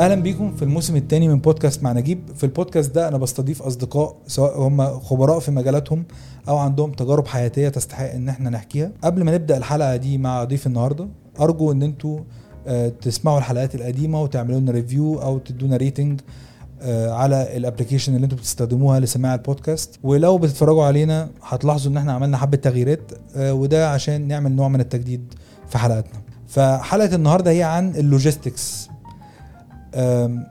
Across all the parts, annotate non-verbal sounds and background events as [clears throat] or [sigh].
أهلا بيكم في الموسم الثاني من بودكاست مع نجيب. في البودكاست ده أنا بستضيف أصدقاء سواء هم خبراء في مجالاتهم أو عندهم تجارب حياتية تستحق إن إحنا نحكيها. قبل ما نبدأ الحلقة دي مع ضيف النهارده أرجو إن أنتوا آه، تسمعوا الحلقات القديمة وتعملوا لنا review أو تدونا rating آه، على ال application اللي أنتوا بتستخدموها لسماع البودكاست. ولو بتتفرجوا علينا هتلاحظوا إن إحنا عملنا حبة تغييرات آه، وده عشان نعمل نوع من التجديد في حلقاتنا. فحلقة النهارده هي عن ال logistics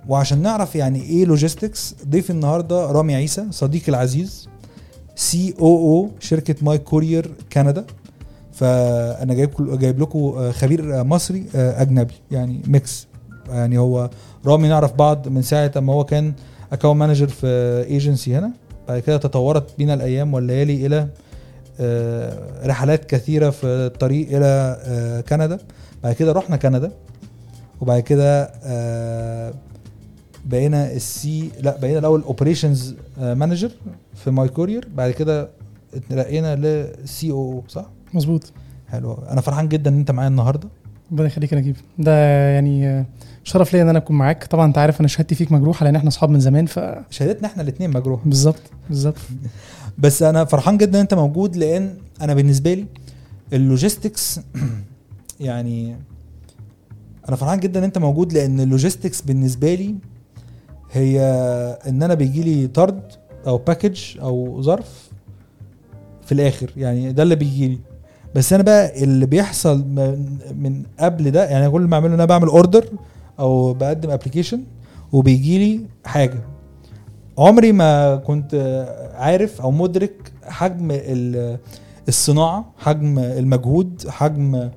وعشان نعرف يعني إيه logistics ضيف النهارده رامي عيسى صديقي العزيز COO شركة ماي كورير كندا فأنا جايب جايب لكم آه، خبير آه، مصري آه، أجنبي يعني mix يعني هو رامي نعرف بعض من ساعة اما هو كان account manager في ايجنسي هنا. بعد كده تطورت بينا الأيام والليالي إلى رحلات كثيرة في الطريق إلى كندا. بعد كده رحنا كندا. وبعد كده آه، بقينا ال C لا بقينا الأول operations manager في ماي كورير بعد كده اترقينا ل COO صح؟ مظبوط. حلو أنا فرحان جدا إن أنت معايا النهارده. ربنا يخليك يا نجيب. ده يعني آه، شرف ليا إن أنا أكون معاك. طبعا أنت عارف أنا شهادتي فيك مجروحة لأن إحنا أصحاب من زمان فبالظبط شهادتنا إحنا الاثنين مجروحة. بالظبط [laughs] بس أنا فرحان جدا إن أنت موجود لأن أنا بالنسبة لي ال logistics [clears throat] يعني أنا فرحان جدا إن أنت موجود لأن ال logistics بالنسبة لي هي إن أنا بيجي لي طرد أو package أو ظرف في الآخر يعني ده اللي بيجي لي. بس أنا بقى اللي بيحصل من, قبل ده يعني كل اللي بعمله إن أنا بعمل order أو بقدم application وبيجي لي حاجة. عمري ما كنت عارف أو مدرك حجم ال- الصناعة حجم المجهود حجم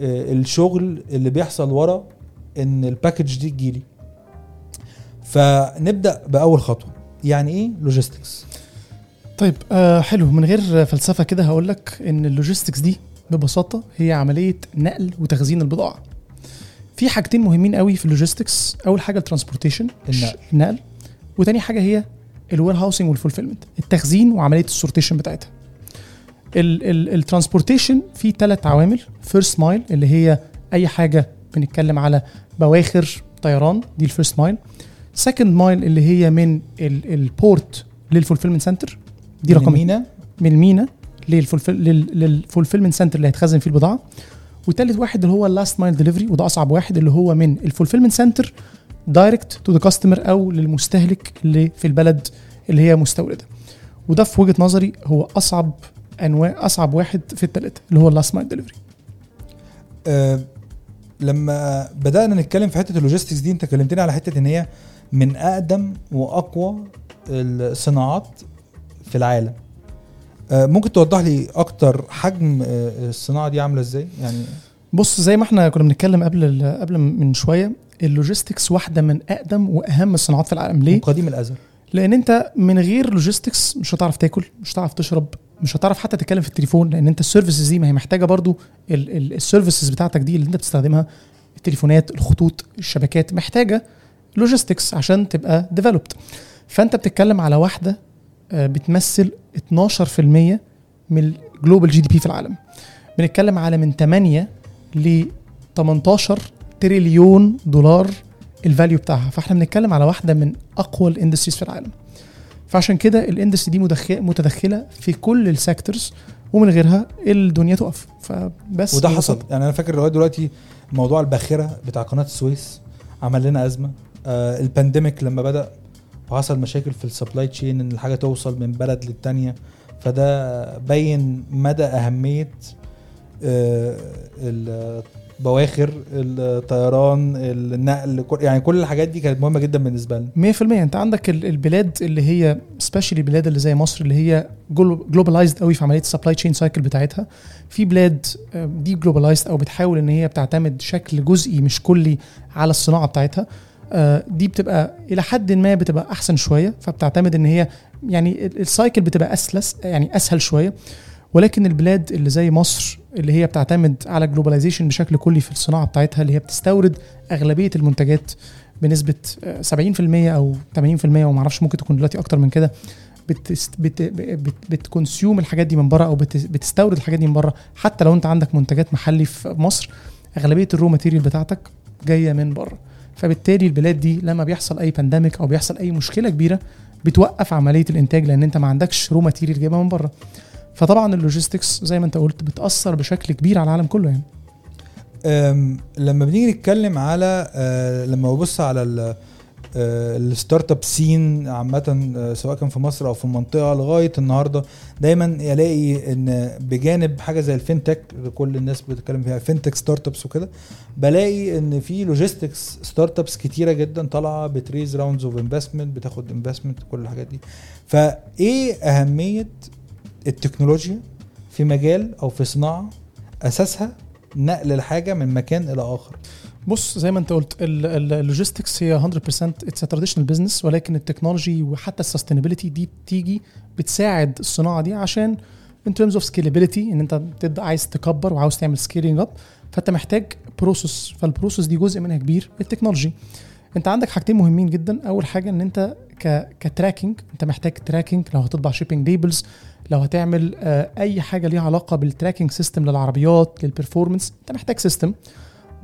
الشغل اللي بيحصل ورا إن ال package دي تجيلي. فنبدأ بأول خطوة. يعني إيه logistics طيب آه حلو. من غير فلسفة كده هقول لك إن ال logistics دي ببساطة هي عملية نقل وتخزين البضاعة. في حاجتين مهمين قوي في ال logistics أول حاجة ال transportation النقل. النقل. وتاني حاجة هي ال warehousing وال fulfillment التخزين وعملية ال sortation بتاعتها. ال transportation فيه ثلاث عوامل. first mile اللي هي أي حاجة بنتكلم على بواخر طيران دي ال first mile second mile اللي هي من ال port لل fulfillment center دي رقم مينا من المينا لل fulfillment center اللي هيتخزن فيه البضاعة. وتالت واحد اللي هو ال last mile delivery وده أصعب واحد اللي هو من ال fulfillment center direct to the customer أو للمستهلك اللي في البلد اللي هي مستوردة. وده في وجهة نظري هو أصعب أنواع أصعب واحد في الثلاثه اللي هو ال last mile delivery آه لما بدأنا نتكلم في حتة ال logistics دي أنت كلمتني على حتة إن هي من أقدم وأقوى الصناعات في العالم. آه ممكن توضح لي أكتر حجم آه الصناعة دي عاملة إزاي؟ يعني بص زي ما إحنا كنا بنتكلم قبل قبل من شوية ال logistics واحدة من أقدم وأهم الصناعات في العالم. ليه؟ قديم الأزل. لأن أنت من غير logistics مش هتعرف تاكل مش هتعرف تشرب مش هتعرف حتى تتكلم في التليفون لأن أنت ال services دي ما هي محتاجة برضو ال services بتاعتك دي اللي أنت بتستخدمها التليفونات الخطوط الشبكات محتاجة logistics عشان تبقى developed فأنت بتتكلم على واحدة آه، بتمثل 12% من ال global GDP في العالم. بنتكلم على من 8 ل 18 تريليون دولار ال value بتاعها. فإحنا بنتكلم على واحدة من أقوى ال industries في العالم. فعشان كده ال industry دي متدخلة في كل ال sectors ومن غيرها الدنيا تقف. فبس وده ببساطة. حصل. يعني أنا فاكر لغاية دلوقتي موضوع الباخرة بتاع قناة السويس عمل لنا أزمة. آه ال pandemic لما بدأ وحصل مشاكل في ال supply chain إن الحاجة توصل من بلد للتانية. فده بين مدى أهمية آه البواخر الطيران النقل يعني كل الحاجات دي كانت مهمة جدا بالنسبة لنا. 100% انت عندك ال- البلاد اللي هي specially البلاد اللي زي مصر اللي هي globalized قوي في عملية ال supply chain cycle بتاعتها. في بلاد دي globalized أو بتحاول إن هي بتعتمد بشكل جزئي مش كلي على الصناعة بتاعتها. آه، دي بتبقى إلى حد ما بتبقى أحسن شوية فبتعتمد إن هي يعني ال- ال cycle بتبقى أسلس يعني أسهل شوية. ولكن البلاد اللي زي مصر اللي هي بتعتمد على globalization بشكل كلي في الصناعة بتاعتها اللي هي بتستورد أغلبية المنتجات بنسبة آه، 70% أو 80% وما أعرفش ممكن تكون دلوقتي أكتر من كده بت بت بت consume الحاجات دي من بره أو بت بتستورد الحاجات دي من بره حتى لو أنت عندك منتجات محلي في مصر أغلبية ال raw material بتاعتك جاية من بره فبالتالي البلاد دي لما بيحصل أي pandemic أو بيحصل أي مشكلة كبيرة بتوقف عملية الإنتاج لأن أنت ما عندكش raw material جايبها من بره فطبعا ال logistics زي ما انت قلت بتأثر بشكل كبير على العالم كله يعني. لما بنيجي نتكلم على آه، لما ببص على ال- ال startup scene عامة آه، سواء كان في مصر أو في المنطقة لغاية النهاردة دايما الاقي إن بجانب حاجة زي ال fintech كل الناس بتتكلم فيها fintech startups وكده بلاقي إن في logistics startups كتيرة جدا طالعة بت raise rounds of investment بتاخد investment كل الحاجات دي. فإيه أهمية التكنولوجيا في مجال أو في صناعة أساسها نقل الحاجة من مكان إلى آخر. بص زي ما انت قلت ال logistics هي 100% it's traditional business ولكن ال technology وحتى ال sustainability دي بتيجي بتساعد الصناعة دي عشان in terms of scalability إن انت بتبدا عايز تكبر وعاوز تعمل scaling up فانت محتاج process فال process دي جزء منها كبير ال technology. انت عندك حاجتين مهمين جدا. أول حاجة إن انت ك ك tracking انت محتاج tracking لو هتطبع shipping labels لو هتعمل آه، أي حاجة ليها علاقة بال tracking system للعربيات لل performance أنت محتاج system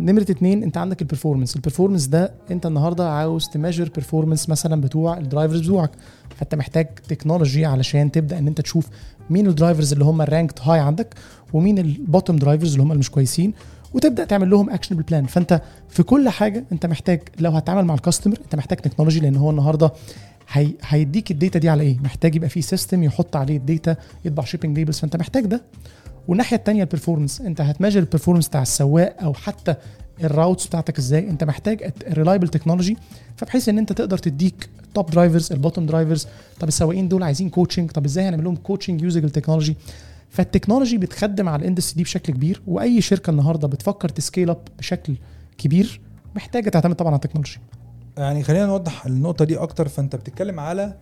نمرة اتنين أنت عندك ال performance ال performance ده أنت النهارده عاوز ت measure performance مثلا بتوع ال drivers بتوعك. فأنت محتاج تكنولوجي علشان تبدأ إن أنت تشوف مين ال drivers اللي هم ال ranked high عندك ومين ال bottom drivers اللي هم المش كويسين. وتبدأ تعمل لهم action plan فأنت في كل حاجة أنت محتاج لو هتتعامل مع ال customer أنت محتاج technology لأن هو النهارده هي هيديك ال data دي على إيه؟ محتاج يبقى فيه system يحط عليه ال data يطبع shipping labels فأنت محتاج ده. والناحية الثانية ال performance أنت هت measure ال performance بتاع السواق أو حتى ال routes بتاعتك إزاي؟ أنت محتاج reliable technology فبحيث إن أنت تقدر تديك top drivers ال bottom drivers طب السواقين دول عايزين coaching طب إزاي هنعمل لهم coaching using ال technology فال technology بتخدم على ال industry دي بشكل كبير وأي شركة النهارده بتفكر ت scale up بشكل كبير محتاجة تعتمد طبعا على ال technology. يعني خلينا نوضح النقطة دي أكتر. فأنت بتتكلم على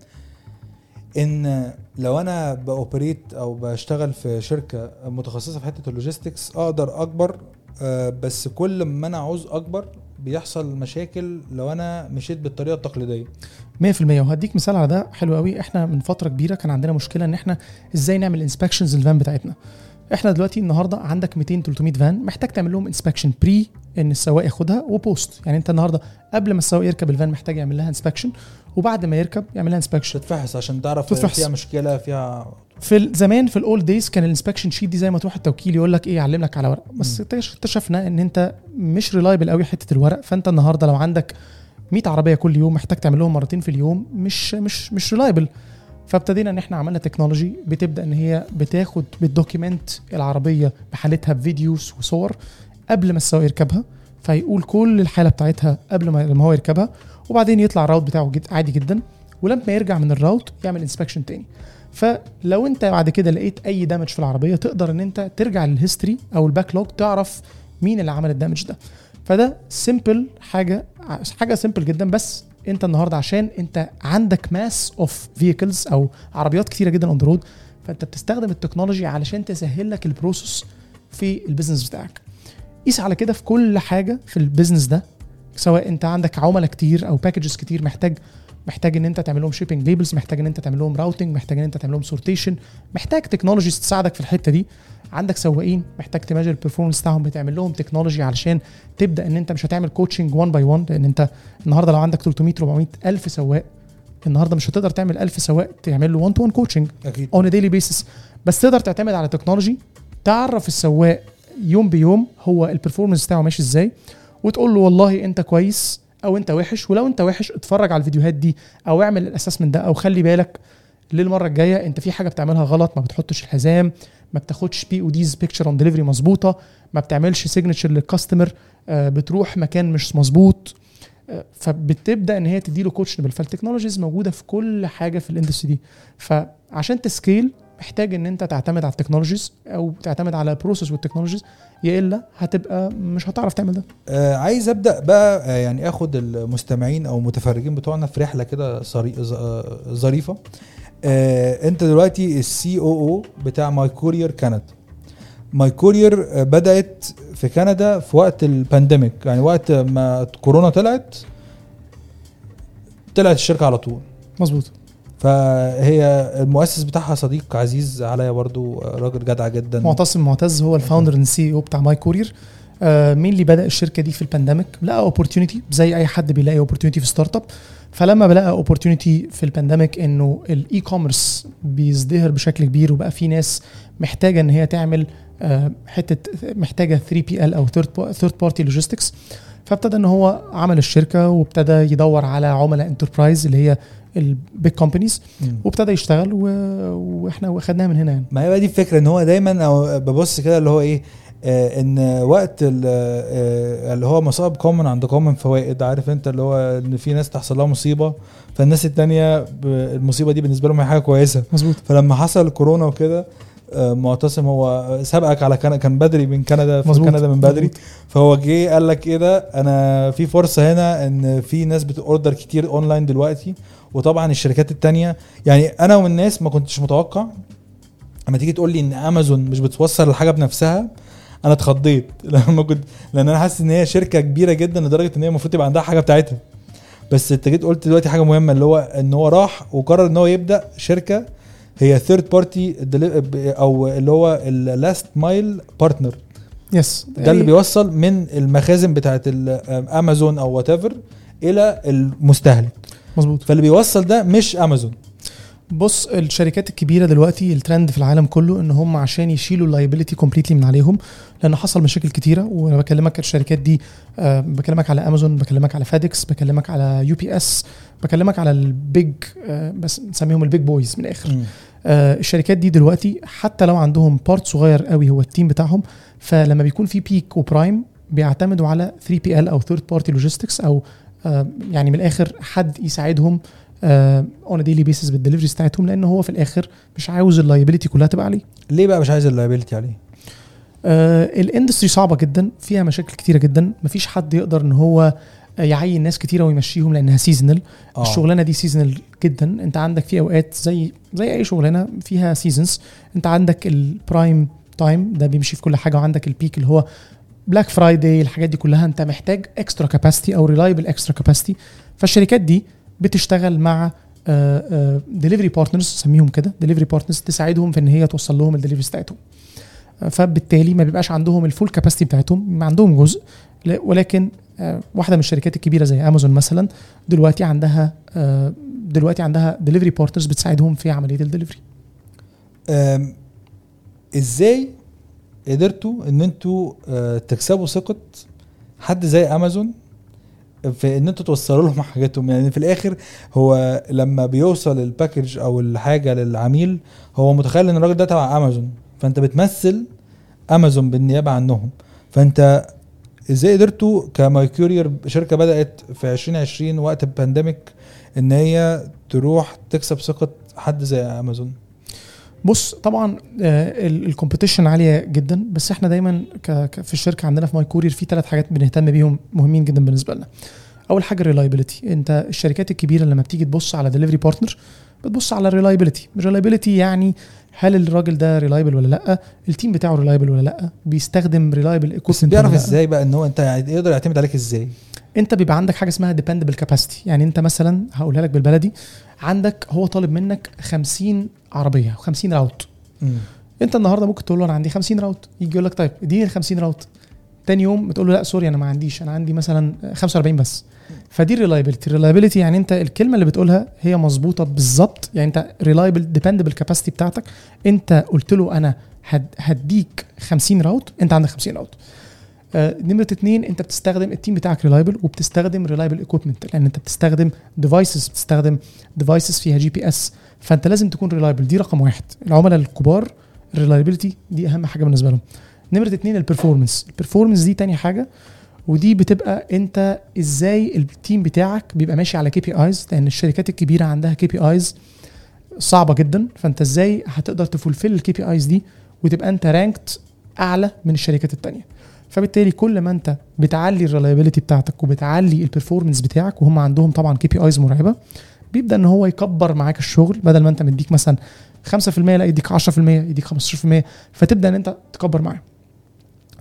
إن لو أنا ب operate أو بشتغل في شركة متخصصة في حتة ال logistics أقدر أكبر آه، بس كل ما أنا عاوز أكبر بيحصل مشاكل لو أنا مشيت بالطريقة التقليدية. 100% وهديك مثال على ده حلو قوي. إحنا من فترة كبيرة كان عندنا مشكلة إن إحنا إزاي نعمل inspections ال van بتاعتنا. إحنا دلوقتي النهارده عندك 200 300 فان محتاج تعمل لهم inspection pre إن السواق ياخدها و post يعني أنت النهارده قبل ما السواق يركب الفان محتاج يعمل لها inspection وبعد ما يركب يعمل لها inspection تتفحص عشان تعرف تتفحص. فيها مشكلة فيها في زمان في ال old days كان ال inspection sheet دي زي ما تروح التوكيل يقول لك إيه يعلم لك على ورق. بس اكتشفنا إن أنت مش reliable قوي حتة الورق. فأنت النهارده لو عندك 100 عربية كل يوم محتاج تعمل لهم مرتين في اليوم مش مش مش reliable فابتدينا إن إحنا عملنا technology بتبدأ إن هي بتاخد بت document العربية بحالتها ب videos وصور قبل ما السواق يركبها فيقول كل الحالة بتاعتها قبل ما هو يركبها وبعدين يطلع ال route بتاعه جد عادي جدا ولما يرجع من ال route يعمل inspection تاني. فلو أنت بعد كده لقيت أي damage في العربية تقدر إن أنت ترجع لل history أو ال backlog تعرف مين اللي عمل ال damage ده. فده simple حاجة حاجة simple جدا بس أنت النهارده عشان أنت عندك mass of vehicles أو عربيات كتيرة جدا on road فأنت بتستخدم ال technology علشان تسهل لك ال process في ال business بتاعك. قيس على كده في كل حاجة في ال business ده سواء أنت عندك عملاء كتير أو packages كتير محتاج محتاج إن أنت تعمل لهم shipping labels محتاج إن أنت تعمل لهم routing محتاج إن أنت تعمل لهم sortation محتاج technologies تساعدك في الحتة دي. عندك سواقين محتاج ت measure ال performance بتاعهم بتعمل لهم technology علشان تبدأ إن أنت مش هتعمل coaching 1 by 1 لأن أنت النهارده لو عندك 300 400 ألف سواق النهارده مش هتقدر تعمل 1000 سواق تعمل له 1 to 1 coaching أكيد on daily basis بس تقدر تعتمد على technology تعرف السواق يوم بيوم هو ال performance بتاعه ماشي إزاي وتقول له والله أنت كويس أو أنت وحش ولو أنت وحش اتفرج على الفيديوهات دي أو اعمل ال assessment ده أو خلي بالك للمرة الجاية أنت في حاجة بتعملها غلط ما بتحطش الحزام ما بتاخدش PODs picture on delivery مظبوطة ما بتعملش signature لل customer آه، بتروح مكان مش مظبوط آه، فبتبدأ إن هي تديله coaching فال technologies موجودة في كل حاجة في ال industry دي. فعشان ت scale محتاج إن أنت تعتمد على ال technologies أو تعتمد على ال process وال technologies يا إلا هتبقى مش هتعرف تعمل ده. آه عايز أبدأ بقى آه يعني آخد المستمعين أو المتفرجين بتوعنا في رحلة كده آه، ظريفة. آه أنت دلوقتي ال COO بتاع My Courier كندا My Courier بدأت في كندا في وقت ال pandemic يعني وقت ما كورونا طلعت طلعت الشركة على طول. مظبوط. فهي المؤسس بتاعها صديق عزيز عليا برضو آه، راجل جدع جدا. معتصم معتز هو ال founder and CEO بتاع My Courier آه مين اللي بدأ الشركة دي في ال pandemic لقى opportunity زي أي حد بيلاقي opportunity في startup فلما بلقى opportunity في ال pandemic إنه ال e-commerce بيزدهر بشكل كبير وبقى في ناس محتاجة إن هي تعمل آه حتة محتاجة 3PL أو third party logistics فابتدى إن هو عمل الشركة وابتدى يدور على عملاء enterprise اللي هي ال big companies وابتدى يشتغل و... وإحنا واخدناها من هنا يعني. ما هي بقى دي الفكرة إن هو دايما ببص كده اللي هو إيه آه إن وقت آه اللي هو مصائب قوم عند قوم فوائد عارف أنت اللي هو إن في ناس تحصل لها مصيبة فالناس التانية المصيبة دي بالنسبة لهم هي حاجة كويسة. مظبوط. فلما حصل الكورونا وكده آه، معتصم هو سبقك على كندا كان بدري من كندا في مظبوط. كندا من بدري. مظبوط. فهو جه قال لك إيه ده أنا في فرصة هنا إن في ناس بت order كتير اونلاين دلوقتي. وطبعا الشركات التانية يعني أنا ومن الناس ما كنتش متوقع. أما تيجي تقول لي إن أمازون مش بتوصل الحاجة بنفسها أنا اتخضيت. [laughs] لما كنت لأن أنا حاسس إن هي شركة كبيرة جدا لدرجة إن هي المفروض تبقى عندها حاجة بتاعتها. بس أنت جيت قلت دلوقتي حاجة مهمة اللي هو إن هو راح وقرر إن هو يبدأ شركة هي third party أو اللي هو ال last mile partner yes ده اللي بيوصل من المخازن بتاعت أمازون أو whatever إلى المستهلك. مظبوط. فاللي بيوصل ده مش امازون بص الشركات الكبيرة دلوقتي الترند في العالم كله إن هم عشان يشيلوا ال liability completely من عليهم لأن حصل مشاكل كتيرة وأنا بكلمك الشركات دي آه بكلمك على امازون بكلمك على FedEx بكلمك على UPS بكلمك على ال big آه بس نسميهم ال big boys من الآخر. آه الشركات دي دلوقتي حتى لو عندهم part صغير قوي هو ال team بتاعهم فلما بيكون في peak و prime بيعتمدوا على 3PL أو third party logistics أو يعني من الآخر حد يساعدهم on daily basis بال deliveries بتاعتهم لأن هو في الآخر مش عاوز ال liability كلها تبقى عليه. ليه بقى مش عايز ال liability عليه؟ آه ال industry صعبة جدا فيها مشاكل كتيرة جدا. مفيش حد يقدر إن هو يعين ناس كتيرة ويمشيهم لأنها seasonal آه. الشغلانة دي seasonal جدا. أنت عندك في أوقات زي زي أي شغلانة فيها seasons أنت عندك ال prime time ده بيمشي في كل حاجة وعندك ال peak اللي هو Black Friday الحاجات دي كلها انت محتاج extra capacity أو reliable extra capacity فالشركات دي بتشتغل مع delivery partners سميهم كده. delivery partners تساعدهم في إن هي توصل لهم ال deliveries بتاعتهم. آه، فبالتالي ما بيبقاش عندهم ال full capacity بتاعتهم عندهم جزء. ولكن آه، واحدة من الشركات الكبيرة زي امازون مثلا دلوقتي عندها آه، دلوقتي عندها delivery partners بتساعدهم في عملية الدليفري إزاي قدرتوا إن أنتوا آه، تكسبوا ثقة حد زي امازون في إن أنتوا توصلوا لهم حاجاتهم. يعني في الآخر هو لما بيوصل ال package أو الحاجة للعميل هو متخيل إن الراجل ده تبع امازون فأنت بتمثل امازون بالنيابة عنهم. فأنت إزاي قدرتوا ك My Courier شركة بدأت في 2020 وقت ال pandemic إن هي تروح تكسب ثقة حد زي امازون بص طبعا ال competition عالية جدا بس إحنا دايما في الشركة عندنا في My Courier في ثلاث حاجات بنهتم بيهم مهمين جدا بالنسبة لنا. أول حاجة ال reliability أنت الشركات الكبيرة لما بتيجي تبص على delivery partner بتبص على ال reliability ال reliability يعني هل الراجل ده reliable ولا لأ؟ ال team بتاعه reliable ولا لأ؟ بيستخدم reliable بس بيعرف إزاي بقى إن هو أنت يقدر يعتمد عليك إزاي؟ أنت بيبقى عندك حاجة اسمها dependable capacity يعني أنت مثلا هقولها لك بالبلدي عندك هو طالب منك 50 عربية 50 route. انت النهارده ممكن تقول له أنا عندي 50 route يجي يقول لك طيب اديني ال 50 route. تاني يوم بتقول له لا sorry أنا ما عنديش أنا عندي مثلا 45 بس. فدي ال reliability ال reliability يعني أنت الكلمة اللي بتقولها هي مظبوطة بالظبط يعني أنت reliable dependable capacity بتاعتك. أنت قلت له أنا هد هديك 50 route أنت عندك 50 route. آه، نمرة اتنين انت بتستخدم ال team بتاعك reliable وبتستخدم reliable equipment لأن انت بتستخدم devices بتستخدم devices فيها GPS فانت لازم تكون reliable دي رقم واحد. العملاء الكبار ال reliability دي أهم حاجة بالنسبة لهم. نمرة اتنين ال performance ال performance دي تاني حاجة ودي بتبقى انت إزاي ال team بتاعك بيبقى ماشي على KPIs لأن الشركات الكبيرة عندها KPIs صعبة جدا فانت إزاي هتقدر ت fulfill ال KPIs دي وتبقى انت ranked أعلى من الشركات التانية. فبالتالي كل ما انت بتعلي ال reliability بتاعتك وبتعلي ال performance بتاعك وهم عندهم طبعا KPIs مرعبة بيبدأ إن هو يكبر معاك الشغل بدل ما أنت مديك مثلا 5% لا يديك 10% يديك 15% فتبدأ إن أنت تكبر معاه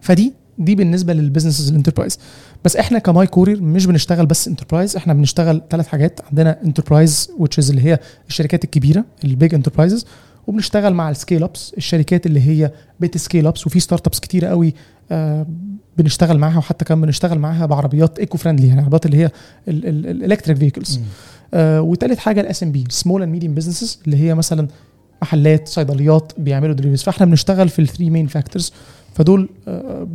فدي دي بالنسبة لل businesses ال enterprise بس إحنا ك My Courier مش بنشتغل بس enterprise إحنا بنشتغل ثلاث حاجات. عندنا enterprise is اللي هي الشركات الكبيرة ال big enterprises وبنشتغل مع ال scale ups الشركات اللي هي بت scale up وفي start ups كتيرة قوي آه، بنشتغل معاها وحتى كمان بنشتغل معاها بعربيات eco friendly يعني عربيات اللي هي ال electric vehicles وتالت حاجة ال SMB small and medium businesses اللي هي مثلا محلات صيدليات بيعملوا deliveries فإحنا بنشتغل في ال three main factors فدول آه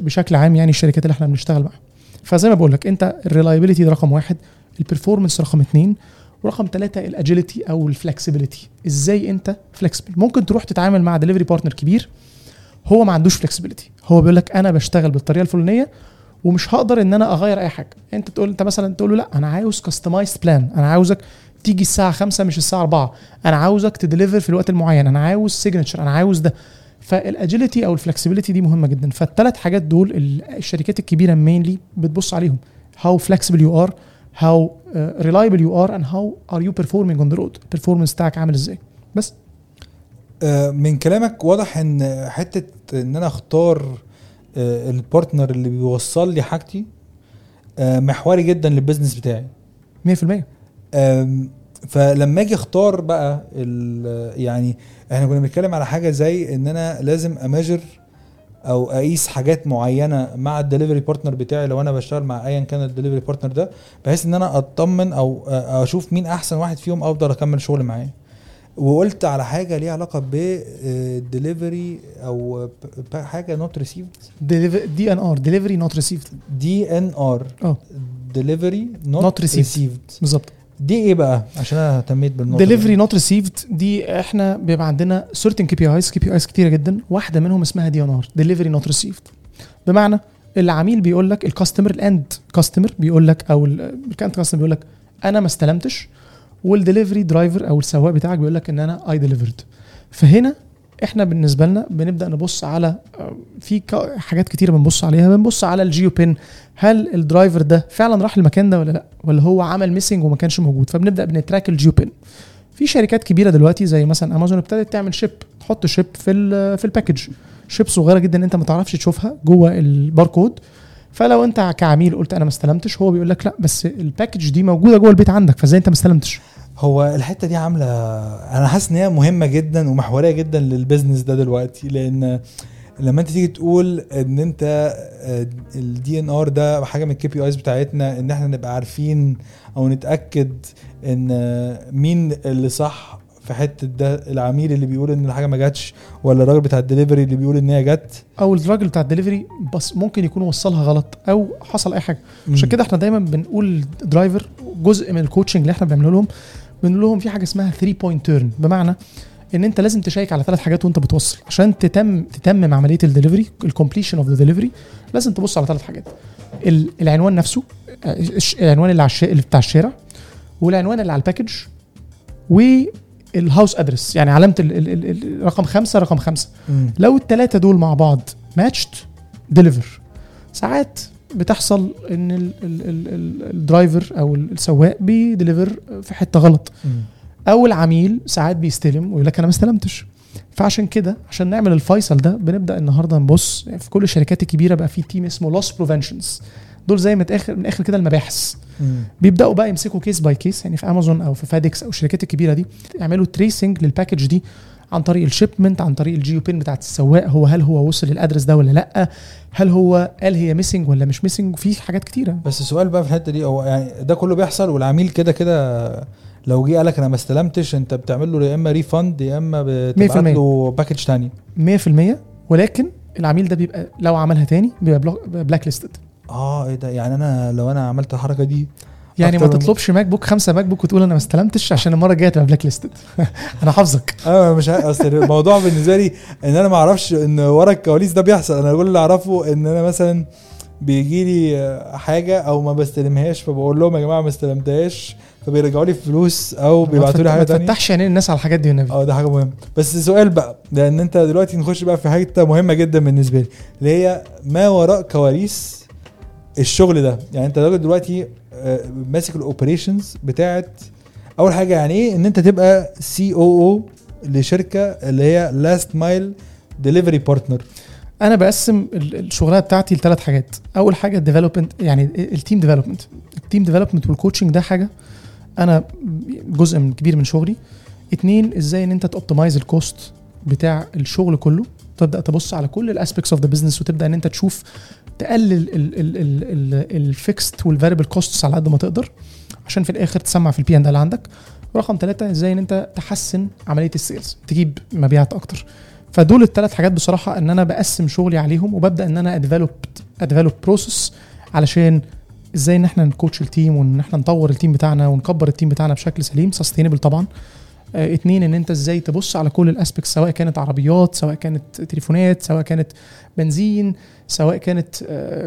بشكل عام يعني الشركات اللي إحنا بنشتغل معاها. فزي ما بقول لك أنت ال reliability رقم واحد ال performance رقم اتنين. ورقم ثلاثة ال agility أو ال flexibility إزاي أنت flexible ممكن تروح تتعامل مع delivery partner كبير هو ما عندوش flexibility هو بيقول لك أنا بشتغل بالطريقة الفلانية ومش هقدر إن أنا أغير أي حاجة. أنت تقول أنت مثلا تقول له لا أنا عاوز customized plan أنا عاوزك تيجي الساعة 5 مش الساعة 4 أنا عاوزك ت deliver في الوقت المعين. أنا عاوز signature أنا عاوز ده. فال agility أو ال flexibility دي مهمة جدا. فالثلاث حاجات دول ال- الشركات الكبيرة mainly بتبص عليهم. How flexible you are how uh, reliable you are and how are you performing on the road. ال performance بتاعك عامل إزاي. بس. آه، من كلامك واضح إن حتة إن أنا أختار آه، ال partner اللي بيوصل لي حاجتي آه، محوري جدا لل business بتاعي. 100% آم، فلما أجي أختار بقى يعني إحنا كنا بنتكلم على حاجة زي إن أنا لازم a measure أو أقيس حاجات معينة مع ال delivery partner بتاعي لو أنا بشتغل مع ايا كان ال delivery partner ده بحيث إن أنا أطمن أو آه، أشوف مين أحسن واحد فيهم أفضل أكمل شغل معاه. وقلت على حاجة ليها علاقة بدليفري أو ب- حاجة نوت ريسيفد دي ان ار ديليفري نوت ريسيفد دي ان ار آه. delivery not. received بالظبط. دي إيه بقى؟ عشان أنا اهتميت بالنقطة دي. delivery not received دي إحنا بيبقى عندنا سيرتن كي بي ايز كي بي ايز كتيرة جدا. واحدة منهم اسمها DNR delivery not received بمعنى العميل بيقول لك ال customer ال end customer بيقول لك أو ال end customer بيقول لك أنا ما استلمتش وال delivery driver أو السواق بتاعك بيقول لك إن أنا I delivered فهنا إحنا بالنسبة لنا بنبدأ نبص على آه، في حاجات كتيره بنبص عليها. بنبص على ال geo pin هل ال driver ده فعلا راح المكان ده ولا لأ؟ ولا هو عمل missing وما كانش موجود؟ فبنبدأ بن track ال geo pin في شركات كبيرة دلوقتي زي مثلا امازون ابتدت تعمل chip تحط chip في في ال package chip صغيرة جدا انت ما تعرفش تشوفها جوه الباركود فلو انت كعميل قلت أنا ما استلمتش هو بيقول لك لا بس ال package دي موجودة جوه البيت عندك فازاي انت ما استلمتش؟ هو الحتة دي عاملة أنا حاسس إن هي مهمة جدا ومحورية جدا لل business ده دلوقتي لأن لما أنت تيجي تقول إن أنت ال DNR ده حاجة من ال KPIs بتاعتنا إن إحنا نبقى عارفين أو نتأكد إن مين اللي صح في حتة ده العميل اللي بيقول إن الحاجة ما جاتش ولا الراجل بتاع الدليفري اللي بيقول إن هي جت؟ أو الراجل بتاع الدليفري بس ممكن يكون وصلها غلط أو حصل أي حاجة. عشان كده إحنا دايما بنقول driver جزء من ال coaching اللي إحنا بنعمله لهم بنقول لهم في حاجة اسمها 3 point turn بمعنى إن أنت لازم تشيك على ثلاث حاجات وأنت بتوصل. عشان تتم تتمم عملية ال delivery ال completion of the delivery لازم تبص على ثلاث حاجات. ال- العنوان نفسه آه، العنوان اللي على اللي بتاع الشارع والعنوان اللي على ال package وال house address يعني علامة ال- ال- ال- ال- رقم خمسة رقم خمسة. مم. لو التلاتة دول مع بعض matched deliver ساعات بتحصل إن ال- ال- ال- ال- ال driver أو السواق بي deliver في حتة غلط. مم. أو العميل ساعات بيستلم ويقول لك أنا ما استلمتش. فعشان كده عشان نعمل الفيصل ده بنبدأ النهارده نبص في كل الشركات الكبيرة بقى في team اسمه loss preventions دول زي من الآخر من الآخر كده المباحث. بيبدأوا بقى يمسكوا case by case يعني في امازون أو في FedEx أو الشركات الكبيرة دي يعملوا tracing لل package دي عن طريق ال shipment عن طريق ال geo pin بتاعت السواق هو هل هو وصل لل address ده ولا لأ؟ هل هو قال هي missing ولا مش missing في حاجات كتيرة. بس السؤال بقى في الحتة دي هو يعني ده كله بيحصل والعميل كده كده لو جه قالك أنا ما استلمتش أنت بتعمل له يا إما refund يا إما بتبعت 100%. له package تاني. 100% ولكن العميل ده بيبقى لو عملها تاني بيبقى blacklisted آه إيه ده؟ يعني أنا لو أنا عملت الحركة دي يعني ما تطلبش MacBook خمسة MacBook وتقول أنا ما استلمتش عشان المرة الجاية تبقى blacklisted [laughs] أنا حافظك. أنا مش أصل الموضوع بالنسبة لي إن أنا ما أعرفش إن ورا الكواليس ده بيحصل. أنا كل اللي أعرفه إن أنا مثلا بيجي لي حاجة أو ما بستلمهاش فبقول لهم يا جماعة ما استلمتهاش فبيرجعوا لي فلوس أو بيبعتوا لي ما حاجة تانية. تفتحش عينين الناس على الحاجات دي والنبي آه ده حاجة مهمة. بس سؤال بقى لأن أنت دلوقتي نخش بقى في حتة مهمة جدا بالنسبة لي اللي هي ما وراء كواليس الشغل ده. يعني انت راجل دلوقتي آه، ماسك ال operations بتاعت أول حاجة يعني إيه؟ إن أنت تبقى COO لشركة اللي هي last mile delivery partner أنا بقسم ال- الشغلانة بتاعتي لثلاث حاجات. أول حاجة ال development يعني ال team development ال team development وال coaching ده حاجة أنا جزء من كبير من شغلي. اتنين إزاي إن أنت ت optimize ال cost بتاع الشغل كله. تبدأ تبص على كل ال aspects of the business وتبدأ إن أنت تشوف تقلل ال fixed وال variable costs على قد ما تقدر عشان في الآخر تسمع في ال P&L عندك. ورقم ثلاثة إزاي إن أنت تحسن عملية ال sales تجيب مبيعات أكتر. فدول الثلاث حاجات بصراحة إن أنا بقسم شغلي عليهم وببدأ إن أنا ا develop ا develop process علشان إزاي إن إحنا ن coach ال team وإن إحنا نطور ال team بتاعنا ونكبر ال team بتاعنا بشكل سليم sustainable طبعا. اتنين إن أنت إزاي تبص على كل ال aspect سواء كانت عربيات سواء كانت تليفونات سواء كانت بنزين سواء كانت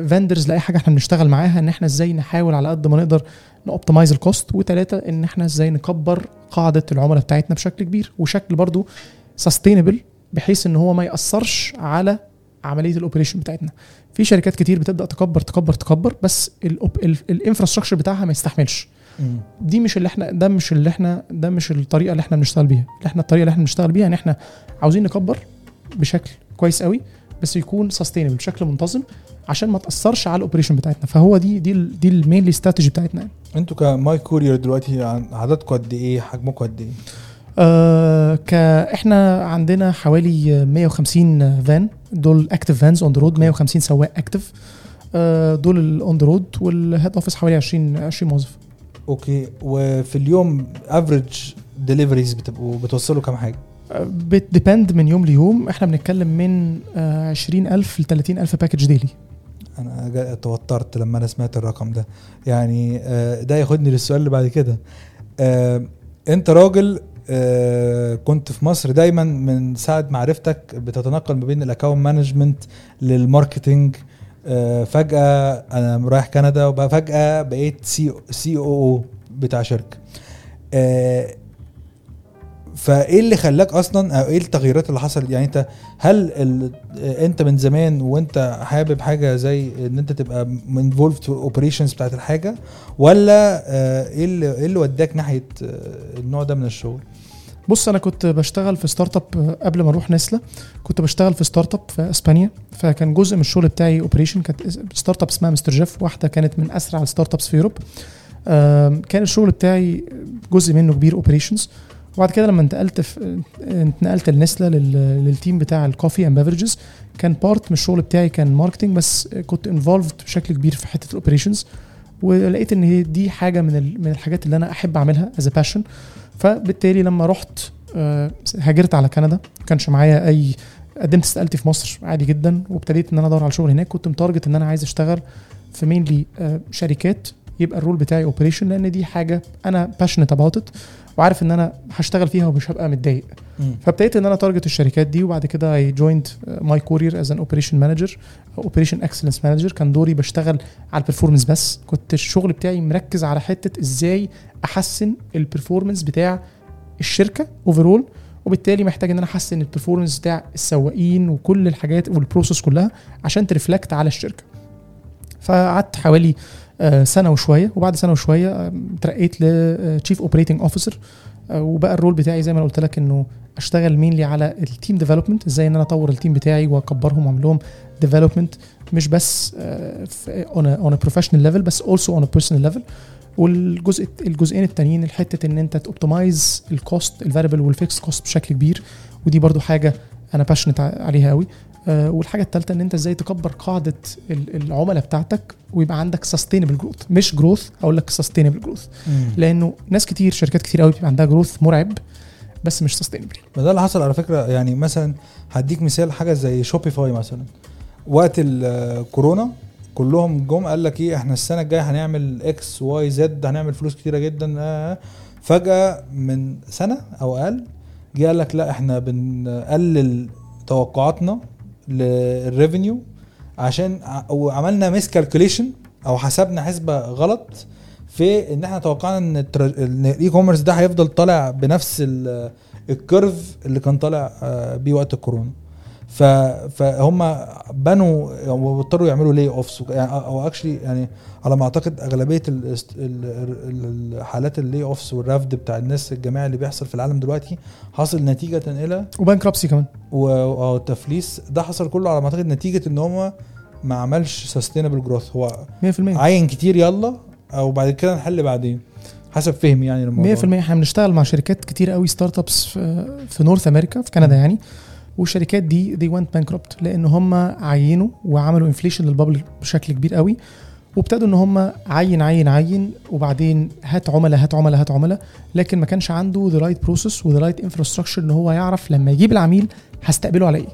vendors لأي حاجة إحنا بنشتغل معاها إن إحنا إزاي نحاول على قد ما نقدر ن optimize ال cost وثلاثه إن إحنا إزاي نكبر قاعدة العملاء بتاعتنا بشكل كبير وشكل برضو sustainable بحيث إن هو ما يأثرش على عملية ال operation بتاعتنا في شركات كتير بتبدأ تكبر تكبر تكبر بس ال infrastructure بتاعها ما يستحملش. دي مش اللي إحنا ده مش اللي إحنا ده مش الطريقة اللي إحنا بنشتغل بيها. اللي إحنا الطريقة اللي إحنا بنشتغل بيها ان إحنا عاوزين نكبر بشكل كويس قوي بس يكون sustainable بشكل منتظم عشان ما تأثرش على ال operation بتاعتنا. فهو دي دي ال- دي ال mainly strategy بتاعتنا يعني. أنتوا كماي كورير دلوقتي عددكم قد إيه؟ حجمكم قد إيه؟ آه ك إحنا عندنا حوالي 150 فان دول active vans on the road 150 سواق active آه دول ال on the road وال head office حوالي 20 20 موظف. okay. وفي اليوم average deliveries بتبقوا بتوصلوا كام حاجة؟ بت depend من يوم ليوم. إحنا بنتكلم من آه 20000 ل 30000 package daily أنا توترت لما أنا سمعت الرقم ده. يعني آه، ده ياخدني للسؤال اللي بعد كده. آه، أنت راجل آه، كنت في مصر دايما من ساعة معرفتك بتتنقل ما بين ال account management لل marketing آه، فجأة أنا رايح كندا وبقى فجأة بقيت سي سي أو أو بتاع شركة. آه، فإيه اللي خلاك أصلا أو إيه التغييرات اللي حصلت؟ يعني أنت هل ال... أنت من زمان وأنت حابب حاجة زي إن أنت تبقى involved في ال operations بتاعت الحاجة ولا آه، إيه اللي إيه اللي وداك ناحية آه، النوع ده من الشغل؟ بص أنا كنت بشتغل في startup قبل ما أروح نسلا كنت بشتغل في startup في إسبانيا. فكان جزء من الشغل بتاعي operation كانت startup اسمها مستر جيف واحدة كانت من أسرع ال startups في Europe كان الشغل بتاعي جزء منه كبير operations وبعد كده لما انتقلت في انتقلت لنسلا لل- لل team بتاع ال coffee and beverages كان part من الشغل بتاعي كان marketing بس كنت involved بشكل كبير في حتة ال operations ولقيت إن دي حاجة من من الحاجات اللي أنا أحب أعملها as passion فبالتالي لما رحت آه، هاجرت على كندا ما كانش معايا أي قدمت استقالتي في مصر عادي جدا وابتديت إن أنا أدور على شغل هناك كنت م target إن أنا عايز أشتغل في mainly شركات يبقى ال role بتاعي operation لأن دي حاجة أنا passionate about it وعارف إن أنا هشتغل فيها ومش هبقى متضايق. فابتديت إن أنا target الشركات دي وبعد كده I joined ماي كورير as an operation manager operation excellence manager كان دوري بشتغل على ال performance بس. كنت الشغل بتاعي مركز على حتة إزاي أحسن ال performance بتاع الشركة overall وبالتالي محتاج إن أنا أحسن ال performance بتاع السواقين وكل الحاجات وال process كلها عشان ت reflect على الشركة. فقعدت حوالي سنة وشوية وبعد سنة وشوية آه، اترقيت ل chief operating officer وبقى ال role بتاعي زي ما قلت لك إنه أشتغل mainly على ال team development إزاي إن أنا أطور ال team بتاعي وأكبرهم وأعمل لهم development مش بس on on professional level بس also on personal level والجزء الجزئين التانيين الحتة إن أنت توبتمايز الكوست الفاريبل والفيكس كوست بشكل كبير ودي برضو حاجة أنا passionate عليها قوي آه، والحاجة الثالثه إن أنت إزاي تكبر قاعدة ال- العملاء بتاعتك ويبقى عندك sustainable growth مش growth أقول لك sustainable growth لأنه ناس كتير شركات كتير قوي بيبقى عندها growth مرعب بس مش sustainable ما ده اللي حصل على فكرة. يعني مثلا هديك مثال حاجة زي شوبيفاي مثلا. وقت الكورونا كلهم جم قال لك إيه إحنا السنة الجاية هنعمل X Y Z هنعمل فلوس كتيرة جدا آه. فجأة من سنة أو أقل جه قال لك لا إحنا بنقلل توقعاتنا لل revenue عشان وعملنا miscalculation أو حسبنا حسبة غلط في إن إحنا توقعنا إن ال e-commerce ده هيفضل طالع بنفس ال- ال curve اللي كان طالع آه، بيه وقت الكورونا. فهم بنوا واضطروا يعملوا layoffs يعني أو actually يعني على ما أعتقد أغلبية ال- ال- ال- الحالات ال layoffs والرفد بتاع الناس الجماعي اللي بيحصل في العالم دلوقتي حاصل نتيجة إلى و bankruptcy كمان. و- أو التفليس ده حصل كله على ما أعتقد نتيجة إن هو ما عملش sustainable growth هو 100% عين كتير يلا أو بعد كده نحل بعدين. حسب فهمي يعني للموضوع 100% إحنا بنشتغل مع شركات كتير قوي startups في في North America في كندا يعني. والشركات دي دي went bankrupt لأن هم عينوا وعملوا inflation لل bubble بشكل كبير قوي وابتدوا إن هم عين عين عين وبعدين هات عملاء هات عملاء هات عملاء لكن ما كانش عنده the right process و the right infrastructure إن هو يعرف لما يجيب العميل هستقبله على إيه.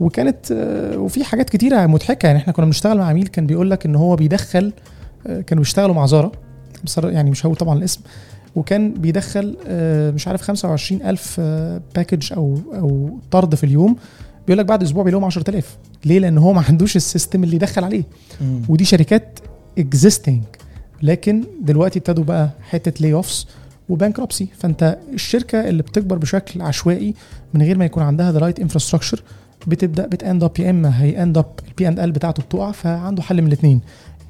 وكانت آه، وفي حاجات كتيرة مضحكة يعني إحنا كنا بنشتغل مع عميل كان بيقول لك إن هو بيدخل آه، كانوا بيشتغلوا مع زارا بصرا- يعني مش هقول طبعا الاسم وكان بيدخل آه، مش عارف 25 ألف باكج أو أو طرد في اليوم. بيقول لك بعد أسبوع بيلاقيهم 10000 ليه؟ لأن هو ما عندوش السيستم اللي يدخل عليه. مم. ودي شركات اكزيستنج لكن دلوقتي ابتدوا بقى حتة لي اوفس وبانكربسي فأنت الشركة اللي بتكبر بشكل عشوائي من غير ما يكون عندها ذا رايت انفراستراكشر بتبدأ بتاند اب يا إما هي اند اب البي اند ال بتاعته بتقع فعنده حل من الاثنين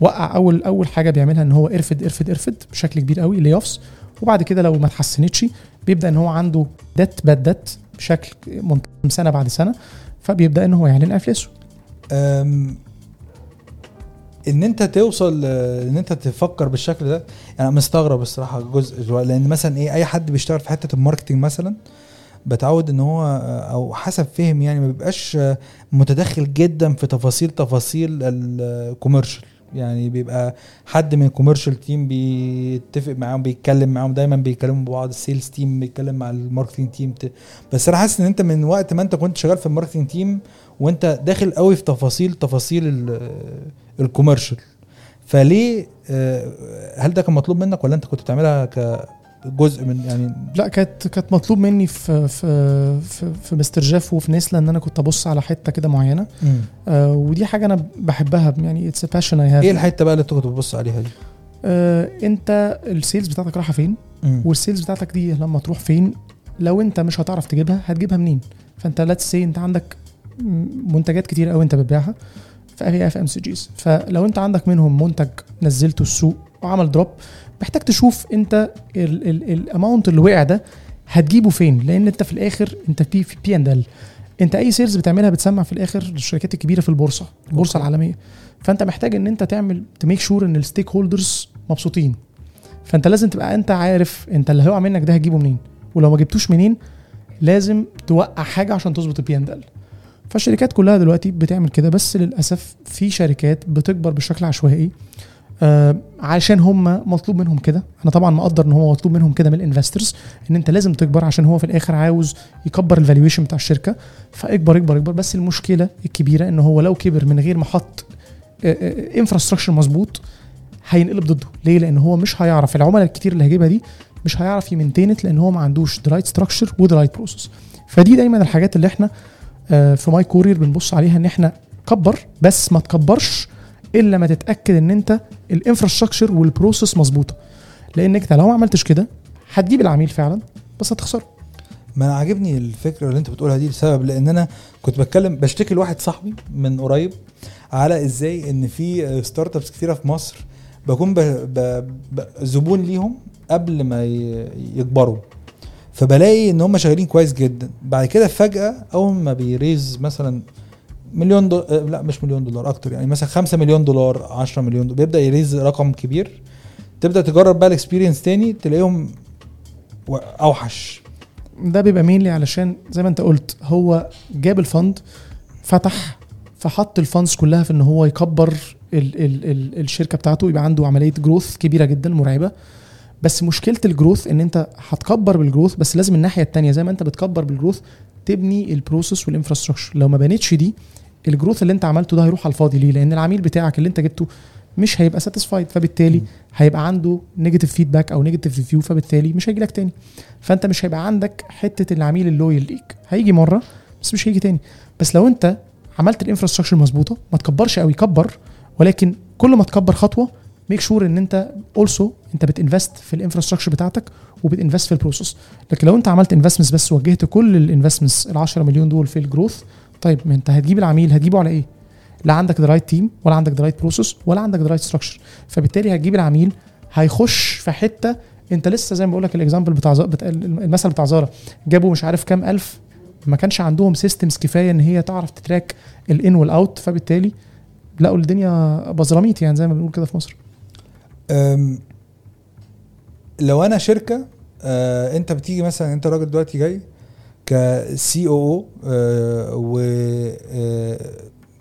وقع أول أول حاجة بيعملها إن هو ارفد ارفد ارفد بشكل كبير قوي لي اوفس وبعد كده لو ما اتحسنتش بيبدأ إن هو عنده debt bad debt بشكل منتظم سنة بعد سنة فبيبدأ إن هو يعلن أفلاسه. إن أنت توصل إن أنت تفكر بالشكل ده أنا مستغرب الصراحة جزء لأن مثلا إيه أي حد بيشتغل في حتة ال marketing مثلا بتعود إن هو أو حسب فهم يعني ما بيبقاش متدخل جدا في تفاصيل تفاصيل ال commercial يعني بيبقى حد من ال commercial team بيتفق معاهم بيتكلم معاهم دايما بيتكلموا ببعض ال sales team بيتكلم مع ال marketing team بس أنا حاسس إن أنت من وقت ما أنت كنت شغال في ال marketing team وأنت داخل قوي في تفاصيل تفاصيل ال- ال commercial فليه آه، هل ده كان مطلوب منك ولا أنت كنت بتعملها كجزء من يعني لا كانت كانت مطلوب مني في في في, في مستر جيف وفي نسلا إن أنا كنت أبص على حتة كده معينة. آه ودي حاجة أنا بحبها يعني it's passion I have إيه الحتة بقى اللي أنت كنت بتبص عليها دي؟ آه أنت ال sales بتاعتك رايحة فين؟ مم. وال sales بتاعتك دي لما تروح فين؟ لو أنت مش هتعرف تجيبها هتجيبها منين؟ فأنت let's say أنت عندك منتجات كتير قوي أنت بتبيعها في FMCGs فلو أنت عندك منهم منتج نزلته السوق وعمل drop محتاج تشوف انت ال amount اللي وقع ده هتجيبه فين. لأن انت في الآخر انت في في P&L انت أي sales بتعملها بتسمع في الآخر للشركات الكبيرة في البورصة البورصة okay. العالمية. فأنت محتاج إن انت تعمل ت make sure إن ال stakeholders مبسوطين. فأنت لازم تبقى أنت عارف أنت اللي هيقع منك ده هتجيبه منين. ولو ما جبتوش منين لازم توقع حاجة عشان تظبط ال P&L فالشركات كلها دلوقتي بتعمل كده. بس للأسف في شركات بتكبر بشكل عشوائي. آه عشان هم مطلوب منهم كده. أنا طبعا مقدر إن هو مطلوب منهم كده من ال investors إن أنت لازم تكبر عشان هو في الآخر عاوز يكبر ال valuation بتاع الشركة. فأكبر أكبر أكبر. بس المشكلة الكبيرة إن هو لو كبر من غير ما حط infrastructure مظبوط هينقلب ضده. ليه؟ لأن هو مش هيعرف العملاء الكتير اللي هيجيبها دي مش هيعرف ي maintain لأن هو ما عندوش the right structure و the right process فدي دايما الحاجات اللي إحنا آه، في my career بنبص عليها إن إحنا كبر بس ما تكبرش إلا ما تتأكد إن أنت ال infrastructure وال process مظبوطة لأنك انت لو ما عملتش كده هتجيب العميل فعلا بس هتخسره ما أنا عاجبني الفكرة اللي أنت بتقولها دي لسبب لأن أنا كنت بتكلم بشتكي لواحد صاحبي من قريب على إزاي إن في startups كتيرة في مصر بكون. زبون ليهم قبل ما. يكبروا فبلاقي إن هم شغالين كويس جدا بعد كده فجأة أول ما بي raise مثلا مليون دولار لا مش مليون دولار أكتر يعني مثلا 5 مليون دولار 10 مليون دولار بيبدأ ي raise رقم كبير. تبدأ تجرب بقى ال experience تاني تلاقيهم أوحش. ده بيبقى mainly علشان زي ما انت قلت هو جاب ال fund فتح فحط ال funds كلها في إن هو يكبر ال ال ال الشركة بتاعته يبقى عنده عملية growth كبيرة جدا مرعبة. بس مشكلة ال growth إن أنت هتكبر بال growth بس لازم الناحية التانية زي ما أنت بتكبر بال growth تبني ال process وال infrastructure لو ما بنيتش دي ال growth اللي أنت عملته ده هيروح على الفاضي. ليه؟ لأن العميل بتاعك اللي أنت جبته مش هيبقى satisfied فبالتالي مم. هيبقى عنده negative feedback أو negative review فبالتالي مش هيجي لك تاني. فأنت مش هيبقى عندك حتة العميل ال loyal ليك. هيجي مرة بس مش هيجي تاني. بس لو أنت عملت ال infrastructure مظبوطة ما تكبرش قوي كبر ولكن كل ما تكبر خطوة make sure ان انت also انت بت invest في ال infrastructure بتاعتك وبت invest في ال process لكن لو انت عملت investments بس وجهت كل ال investments ال 10 مليون دول في ال growth طيب ما انت هتجيب العميل هتجيبه على إيه؟ لا عندك the right team ولا عندك the right process ولا عندك the right structure فبالتالي هتجيب العميل هيخش في حتة انت لسه زي ما بقول لك ال example بتاع المثل بتاع زارا. جابوا مش عارف كام ألف ما كانش عندهم systems كفاية إن هي تعرف ت track ال in وال out فبالتالي لقوا الدنيا بزراميط يعني زي ما بنقول كده في مصر. لو أنا شركة آه أنت بتيجي مثلا أنت راجل دلوقتي جاي كسي أو أو و آه،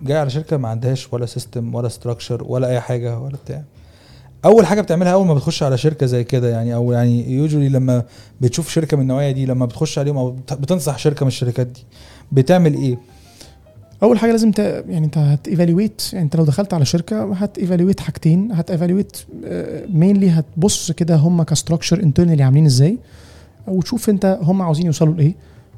جاي على شركة ما عندهاش ولا system ولا structure ولا أي حاجة ولا بتاع. أول حاجة بتعملها أول ما بتخش على شركة زي كده يعني أو يعني usually لما بتشوف شركة من النوعية دي لما بتخش عليهم أو بت- بتنصح شركة من الشركات دي بتعمل إيه؟ أول حاجة لازم ت... يعني أنت هت evaluate يعني أنت لو دخلت على شركة هت evaluate حاجتين هت evaluate mainly هتبص كده هم ك structure internally عاملين إزاي وتشوف أنت هم عاوزين يوصلوا لإيه.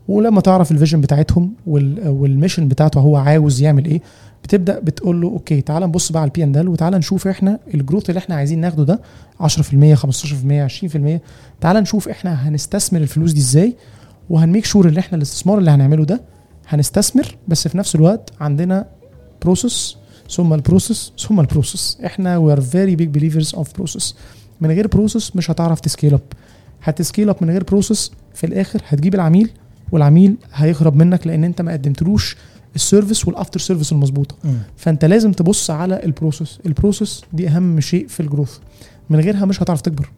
ولما تعرف ال vision بتاعتهم وال... وال mission بتاعته هو عاوز يعمل إيه بتبدأ بتقول له okay تعال نبص بقى على ال P&L وتعال نشوف إحنا ال growth اللي إحنا عايزين ناخده ده 10% 15% 20% تعال نشوف إحنا هنستثمر الفلوس دي إزاي وهن make sure إن إحنا الاستثمار اللي هنعمله ده هنستثمر بس في نفس الوقت عندنا process ثم ال process ثم ال process إحنا we are very big believers of process من غير process مش هتعرف ت scale up هت scale up من غير process في الآخر هتجيب العميل والعميل هيهرب منك لأن أنت ما قدمتلوش ال service وال after service المظبوطة. فأنت لازم تبص على ال process ال process دي أهم شيء في ال growth من غيرها مش هتعرف تكبر.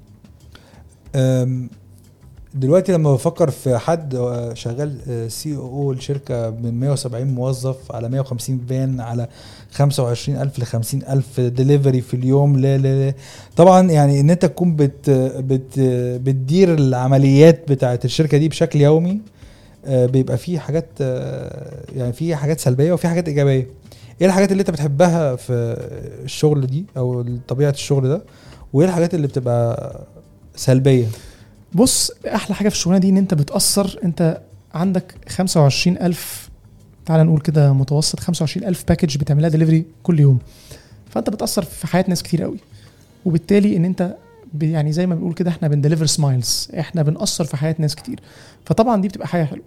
دلوقتي لما بفكر في حد آه، شغال COO لشركة من 170 موظف على 150 فان على 25000 ل 50000 دليفري في اليوم لا لا لا. طبعا يعني إن أنت تكون بت بت بتدير العمليات بتاعة الشركة دي بشكل يومي آه، بيبقى فيه حاجات آه، يعني فيه حاجات سلبية وفي حاجات إيجابية. إيه الحاجات اللي أنت بتحبها في الشغل دي أو طبيعة الشغل ده؟ وإيه الحاجات اللي بتبقى سلبية؟ بص أحلى حاجة في الشغلانة دي إن أنت بتأثر أنت عندك 25000 تعال نقول كده متوسط 25000 package بتعملها دليفري كل يوم. فأنت بتأثر في حياة ناس كتير قوي. وبالتالي إن أنت يعني زي ما بنقول كده إحنا بن deliver smiles إحنا بنأثر في حياة ناس كتير. فطبعا دي بتبقى حاجة حلوة.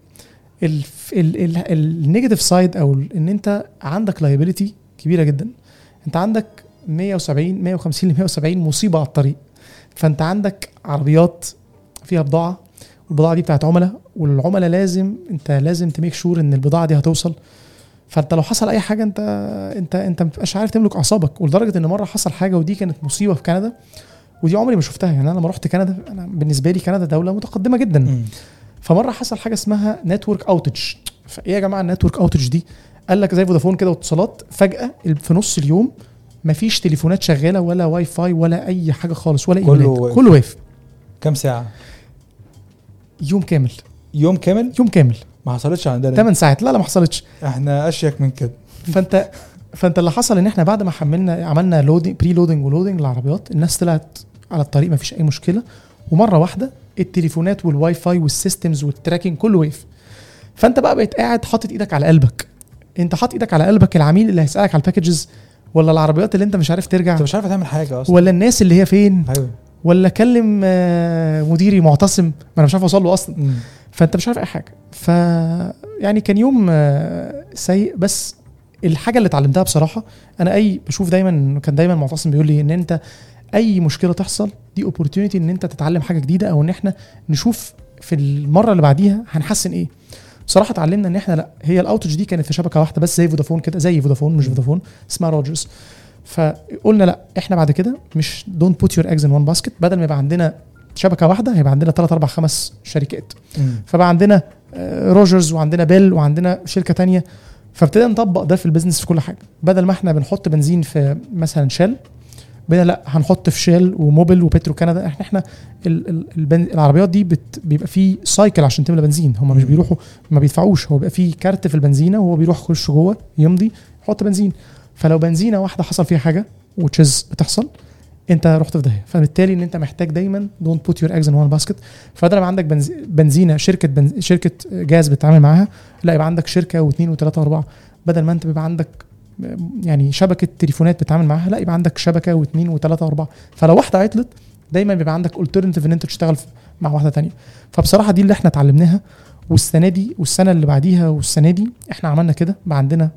ال negative side أو إن أنت عندك liability كبيرة جدا. أنت عندك 170 150 ل 170 مصيبة على الطريق. فأنت عندك عربيات فيها بضاعة والبضاعة دي بتاعت عملاء والعملاء لازم انت لازم ت make sure إن البضاعة دي هتوصل. فأنت لو حصل أي حاجة انت انت انت ما بتبقاش عارف تملك أعصابك. ولدرجة إن مرة حصل حاجة ودي كانت مصيبة في كندا ودي عمري ما شفتها. يعني أنا لما رحت كندا أنا بالنسبة لي كندا دولة متقدمة جدا. مم. فمرة حصل حاجة اسمها network outage فإيه يا جماعة ال network outage دي؟ قال لك زي فودافون كده واتصالات. فجأة في نص اليوم مفيش تليفونات شغالة ولا واي فاي ولا أي حاجة خالص ولا كله واقف. كله واقف. كام ساعة؟ يوم كامل. يوم كامل؟ يوم كامل. ما حصلتش عندنا 8 ساعات. لا لا ما حصلتش. إحنا أشيك من كده. فأنت فأنت اللي حصل إن إحنا بعد ما حملنا عملنا loading pre-loading و loading للعربيات الناس طلعت على الطريق ما فيش أي مشكلة. ومرة واحدة التليفونات وال Wi-Fi وال systems وال tracking كله وقف. فأنت بقى بقيت قاعد حاطط إيدك على قلبك. أنت حاطط إيدك على قلبك العميل اللي هيسألك على ال packages ولا العربيات اللي أنت مش عارف ترجع؟ أنت مش عارف تعمل حاجة أصلا. ولا الناس اللي هي فين؟ أيوه. ولا اكلم آه، مديري معتصم؟ ما أنا مش عارف اوصل له أصلا. فانت مش عارف اي حاجة. ف يعني كان يوم آه، سيء. بس الحاجة اللي اتعلمتها بصراحة أنا أي بشوف دايما كان دايما معتصم بيقول لي إن أنت أي مشكلة تحصل دي opportunity إن أنت تتعلم حاجة جديدة أو إن إحنا نشوف في المرة اللي بعديها هنحسن إيه. بصراحة اتعلمنا إن إحنا لأ هي ال outage دي كانت في شبكة واحدة بس زي فودافون كده زي فودافون مش فودافون اسمها روجرز فقلنا لا إحنا بعد كده مش don't put your eggs in one basket بدل ما يبقى عندنا شبكة واحدة هيبقى عندنا 3 4 5 شركات. فبقى عندنا آه، روجرز وعندنا بيل وعندنا شركة تانية. فابتدينا نطبق ده في ال business في كل حاجة. بدل ما إحنا بنحط بنزين في مثلا Shell بقينا لا هنحط في شيل وموبل وبترو كندا. إحنا إحنا ال ال البن العربيات دي بت بيبقى في cycle عشان تملى بنزين. هم مش. بيروحوا ما بيدفعوش. هو بيبقى في card في البنزينة وهو بيروح يخش جوه يمضي يحط بنزين. فلو بنزينة واحدة حصل فيها حاجة ودي بتحصل انت رحت في داهية. فبالتالي إن انت محتاج دايما don't put your eggs in one basket فبدل ما عندك بنز... بنزينة شركة بنز... شركة جاز بتتعامل معاها لا يبقى عندك شركة واثنين وثلاثة وأربعة. بدل ما انت بيبقى عندك يعني شبكة تليفونات بتتعامل معاها لا يبقى عندك شبكة واثنين وثلاثة وأربعة. فلو واحدة عطلت دايما بيبقى عندك alternative إن انت تشتغل مع واحدة تانية. فبصراحة دي اللي إحنا اتعلمناها والسنة دي والسنة اللي بعديها والسنة دي إحنا عملنا كده بقى عندنا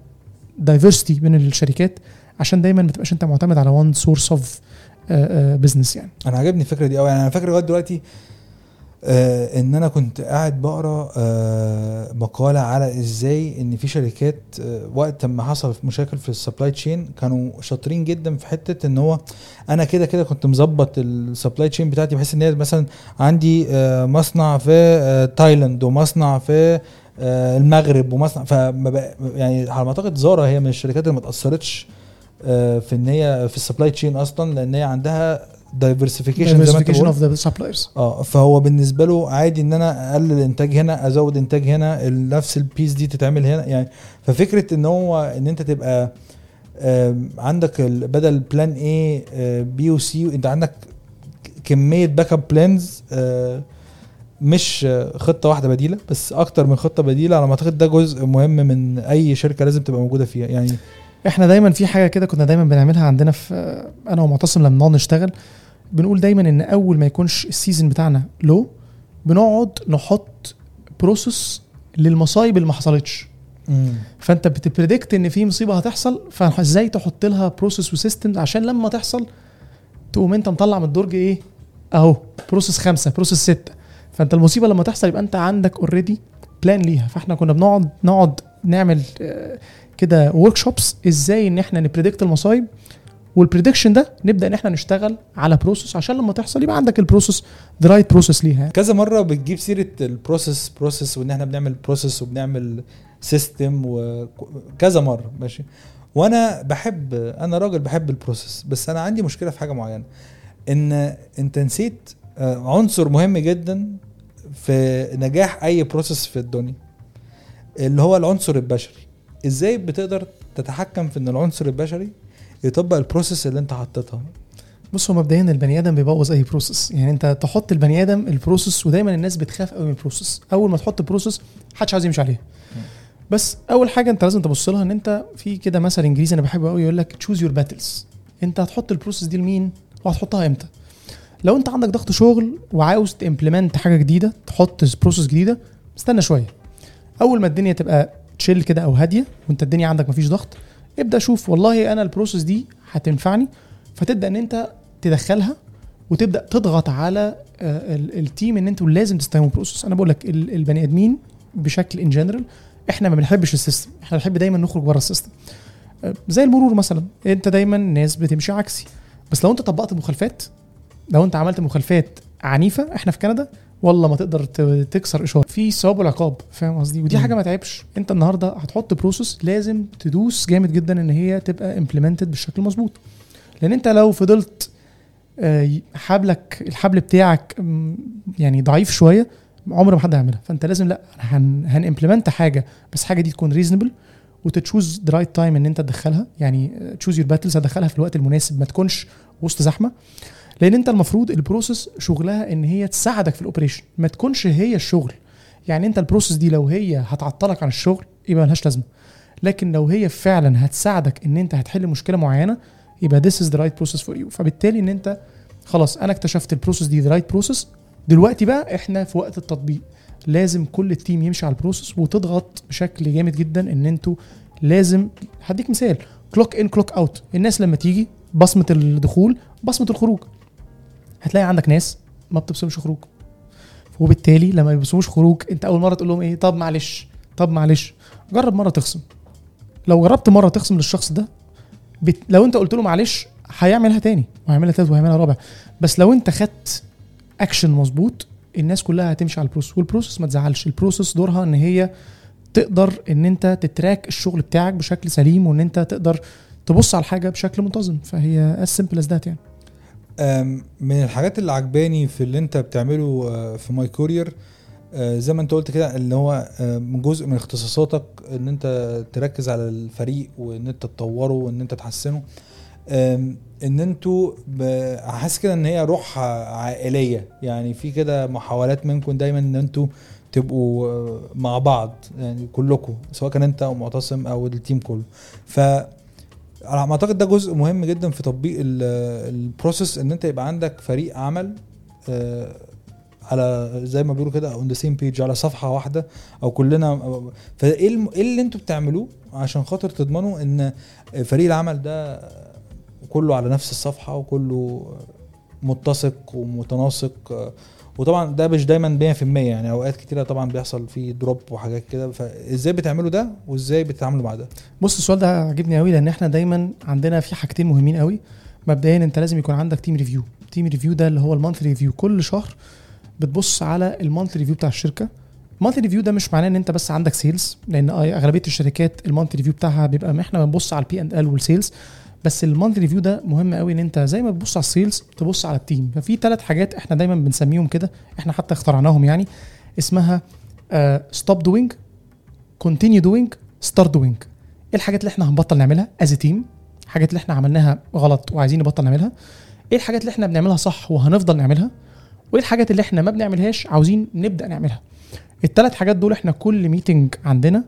diversity بين الشركات عشان دايما ما تبقاش أنت معتمد على one source of business يعني. أنا عجبني الفكرة دي قوي يعني أنا فاكر لغاية دلوقتي آه إن أنا كنت قاعد بقرأ آه مقالة على إزاي إن في شركات آه وقت ما حصل مشاكل في ال supply chain كانوا شاطرين جدا في حتة إن هو أنا كده كده كنت مظبط ال supply chain بتاعتي بحيث إن هي مثلا عندي آه مصنع في آه تايلاند ومصنع في المغرب ومصنع. ف يعني على ما أعتقد زارا هي من الشركات اللي ما اتاثرتش آه في إن هي في ال supply chain أصلا لأن هي عندها diversification زي ما أنت of the suppliers. آه فهو بالنسبة له عادي إن أنا أقلل إنتاج هنا أزود إنتاج هنا نفس ال piece دي تتعمل هنا. يعني ففكرة إن هو إن أنت تبقى عندك بدل plan A B و C أنت عندك كمية backup plans مش خطة واحدة بديلة بس أكتر من خطة بديلة على ما أعتقد ده جزء مهم من أي شركة لازم تبقى موجودة فيها. يعني إحنا دايما في حاجة كده كنا دايما بنعملها عندنا في أنا ومعتصم لما نقعد نشتغل بنقول دايما إن أول ما يكونش ال season بتاعنا لو بنقعد نحط process للمصايب اللي ما حصلتش. فأنت بت predict إن في مصيبة هتحصل فازاي تحط لها process و systems عشان لما تحصل تقوم أنت مطلع من الدرج إيه؟ أهو process خمسة process ستة. فانت المصيبة لما تحصل يبقى انت عندك already plan ليها. فاحنا كنا بنقعد نقعد نعمل آه، كده workshops إزاي ان إحنا ن predict المصايب. وال prediction ده نبدأ ان إحنا نشتغل على process عشان لما تحصل يبقى عندك ال process the right process ليها. كذا مرة بتجيب سيرة ال process process وان إحنا بنعمل process وبنعمل system وكذا مرة ماشي. وأنا بحب أنا راجل بحب ال process بس أنا عندي مشكلة في حاجة معينة. ان انت نسيت آه، عنصر مهم جدا في نجاح أي process في الدنيا اللي هو العنصر البشري. إزاي بتقدر تتحكم في إن العنصر البشري يطبق ال process اللي أنت حطيتها؟ بص هو مبدئيا البني آدم بيبوظ أي process يعني أنت تحط البني آدم ال process ودايما الناس بتخاف قوي من ال process أول ما تحط process محدش عايز يمشي عليها. بس أول حاجة أنت لازم تبص لها إن أنت في كده مثل إنجليزي أنا بحبه قوي يقول لك choose your battles أنت هتحط ال process دي لمين؟ وهتحطها إمتى؟ لو انت عندك ضغط شغل وعاوز ت implement حاجة جديدة تحط process جديدة استنى شوية. أول ما الدنيا تبقى chill كده أو هادية وانت الدنيا عندك مفيش ضغط ابدأ شوف والله أنا ال process دي هتنفعني فتبدأ إن انت تدخلها وتبدأ تضغط على آه، ال- ال team إن أنتوا لازم تستخدموا process أنا بقول لك ال- البني آدمين بشكل in general إحنا ما بنحبش ال system إحنا بنحب دايما نخرج بره ال system. آه، زي المرور مثلا أنت دايما ناس بتمشي عكسي. بس لو انت طبقت مخالفات لو انت عملت مخالفات عنيفة إحنا في كندا والله ما تقدر تكسر إشارة. في ثواب والعقاب فاهم قصدي؟ ودي. حاجة ما تعبش. انت النهارده هتحط process لازم تدوس جامد جدا إن هي تبقى implemented بالشكل المظبوط لأن انت لو فضلت آه، حبلك الحبل بتاعك يعني ضعيف شوية عمر ما حد هيعملها. فانت لازم لأ هن هن implement حاجة بس حاجة دي تكون reasonable وت choose the right time إن انت تدخلها. يعني choose your battles هتدخلها في الوقت المناسب ما تكونش وسط زحمة. لأن أنت المفروض ال process شغلها إن هي تساعدك في ال operation. ما تكونش هي الشغل. يعني أنت ال process دي لو هي هتعطلك عن الشغل يبقى ملهاش لازمة. لكن لو هي فعلا هتساعدك إن أنت هتحل مشكلة معينة يبقى this is the right process for you. فبالتالي إن أنت خلاص أنا اكتشفت ال process دي the right process. دلوقتي بقى إحنا في وقت التطبيق. لازم كل ال team يمشي على ال process وتضغط بشكل جامد جدا إن أنتوا لازم هديك مثال clock in clock out الناس لما تيجي بصمة الدخول بصمة الخروج. هتلاقي عندك ناس ما بتبصمش خروج. وبالتالي لما ما بيبصموش خروج انت أول مرة تقول لهم إيه؟ طب معلش طب معلش. جرب مرة تخصم. لو جربت مرة تخصم للشخص ده بت... لو انت قلت له معلش هيعملها تاني وهيعملها تالت وهيعملها رابع. بس لو انت خدت اكشن مظبوط الناس كلها هتمشي على ال process وال process ما تزعلش. ال process دورها إن هي تقدر إن انت ت track الشغل بتاعك بشكل سليم وإن انت تقدر تبص على الحاجة بشكل منتظم. فهي as simple as that يعني. من الحاجات اللي عجباني في اللي انت بتعمله آه، في My Courier زي ما انت قلت كده اللي هو آه، من جزء من اختصاصاتك ان انت تركز على الفريق وان انت تطوره وان انت تحسنه. ان أنتوا حاسس كده ان هي روح عائلية. يعني في كده محاولات منكم دايما ان أنتوا تبقوا آه، مع بعض يعني كلكم سواء كان انت أو معتصم أو ال team كله. ف على ما أعتقد ده جزء مهم جدا في تطبيق ال- ال process إن أنت يبقى عندك فريق عمل آه، على زي ما بيقولوا كده on the same page على صفحة واحدة أو كلنا فإيه إيه اللي أنتوا بتعملوه عشان خاطر تضمنوا إن فريق العمل ده كله على نفس الصفحة وكله متسق ومتناسق آه، وطبعا ده مش دايما 100% يعني أوقات كتيرة طبعا بيحصل فيه drop وحاجات كده. فإزاي بتعملوا ده وإزاي بتتعاملوا مع ده؟ بص السؤال ده عجبني قوي لأن إحنا دايما عندنا في حاجتين مهمين قوي مبدئيا أنت لازم يكون عندك team review team review ده اللي هو ال month review كل شهر بتبص على ال month review بتاع الشركة. ال month review ده مش معناه إن أنت بس عندك sales لأن أغلبية الشركات ال month review بتاعها بيبقى إحنا بنبص على ال P and L وال sales بس ال month review ده مهم قوي ان انت زي ما بتبص على ال sales تبص على ال team. ففي ثلاث حاجات إحنا دايما بنسميهم كده إحنا حتى اخترعناهم يعني. اسمها stop doing continue doing start doing إيه الحاجات اللي إحنا هنبطل نعملها as team الحاجات اللي إحنا عملناها غلط وعايزين نبطل نعملها. إيه الحاجات اللي إحنا بنعملها صح وهنفضل نعملها؟ وايه الحاجات اللي إحنا ما بنعملهاش عاوزين نبدأ نعملها؟ الثلاث حاجات دول إحنا كل meeting عندنا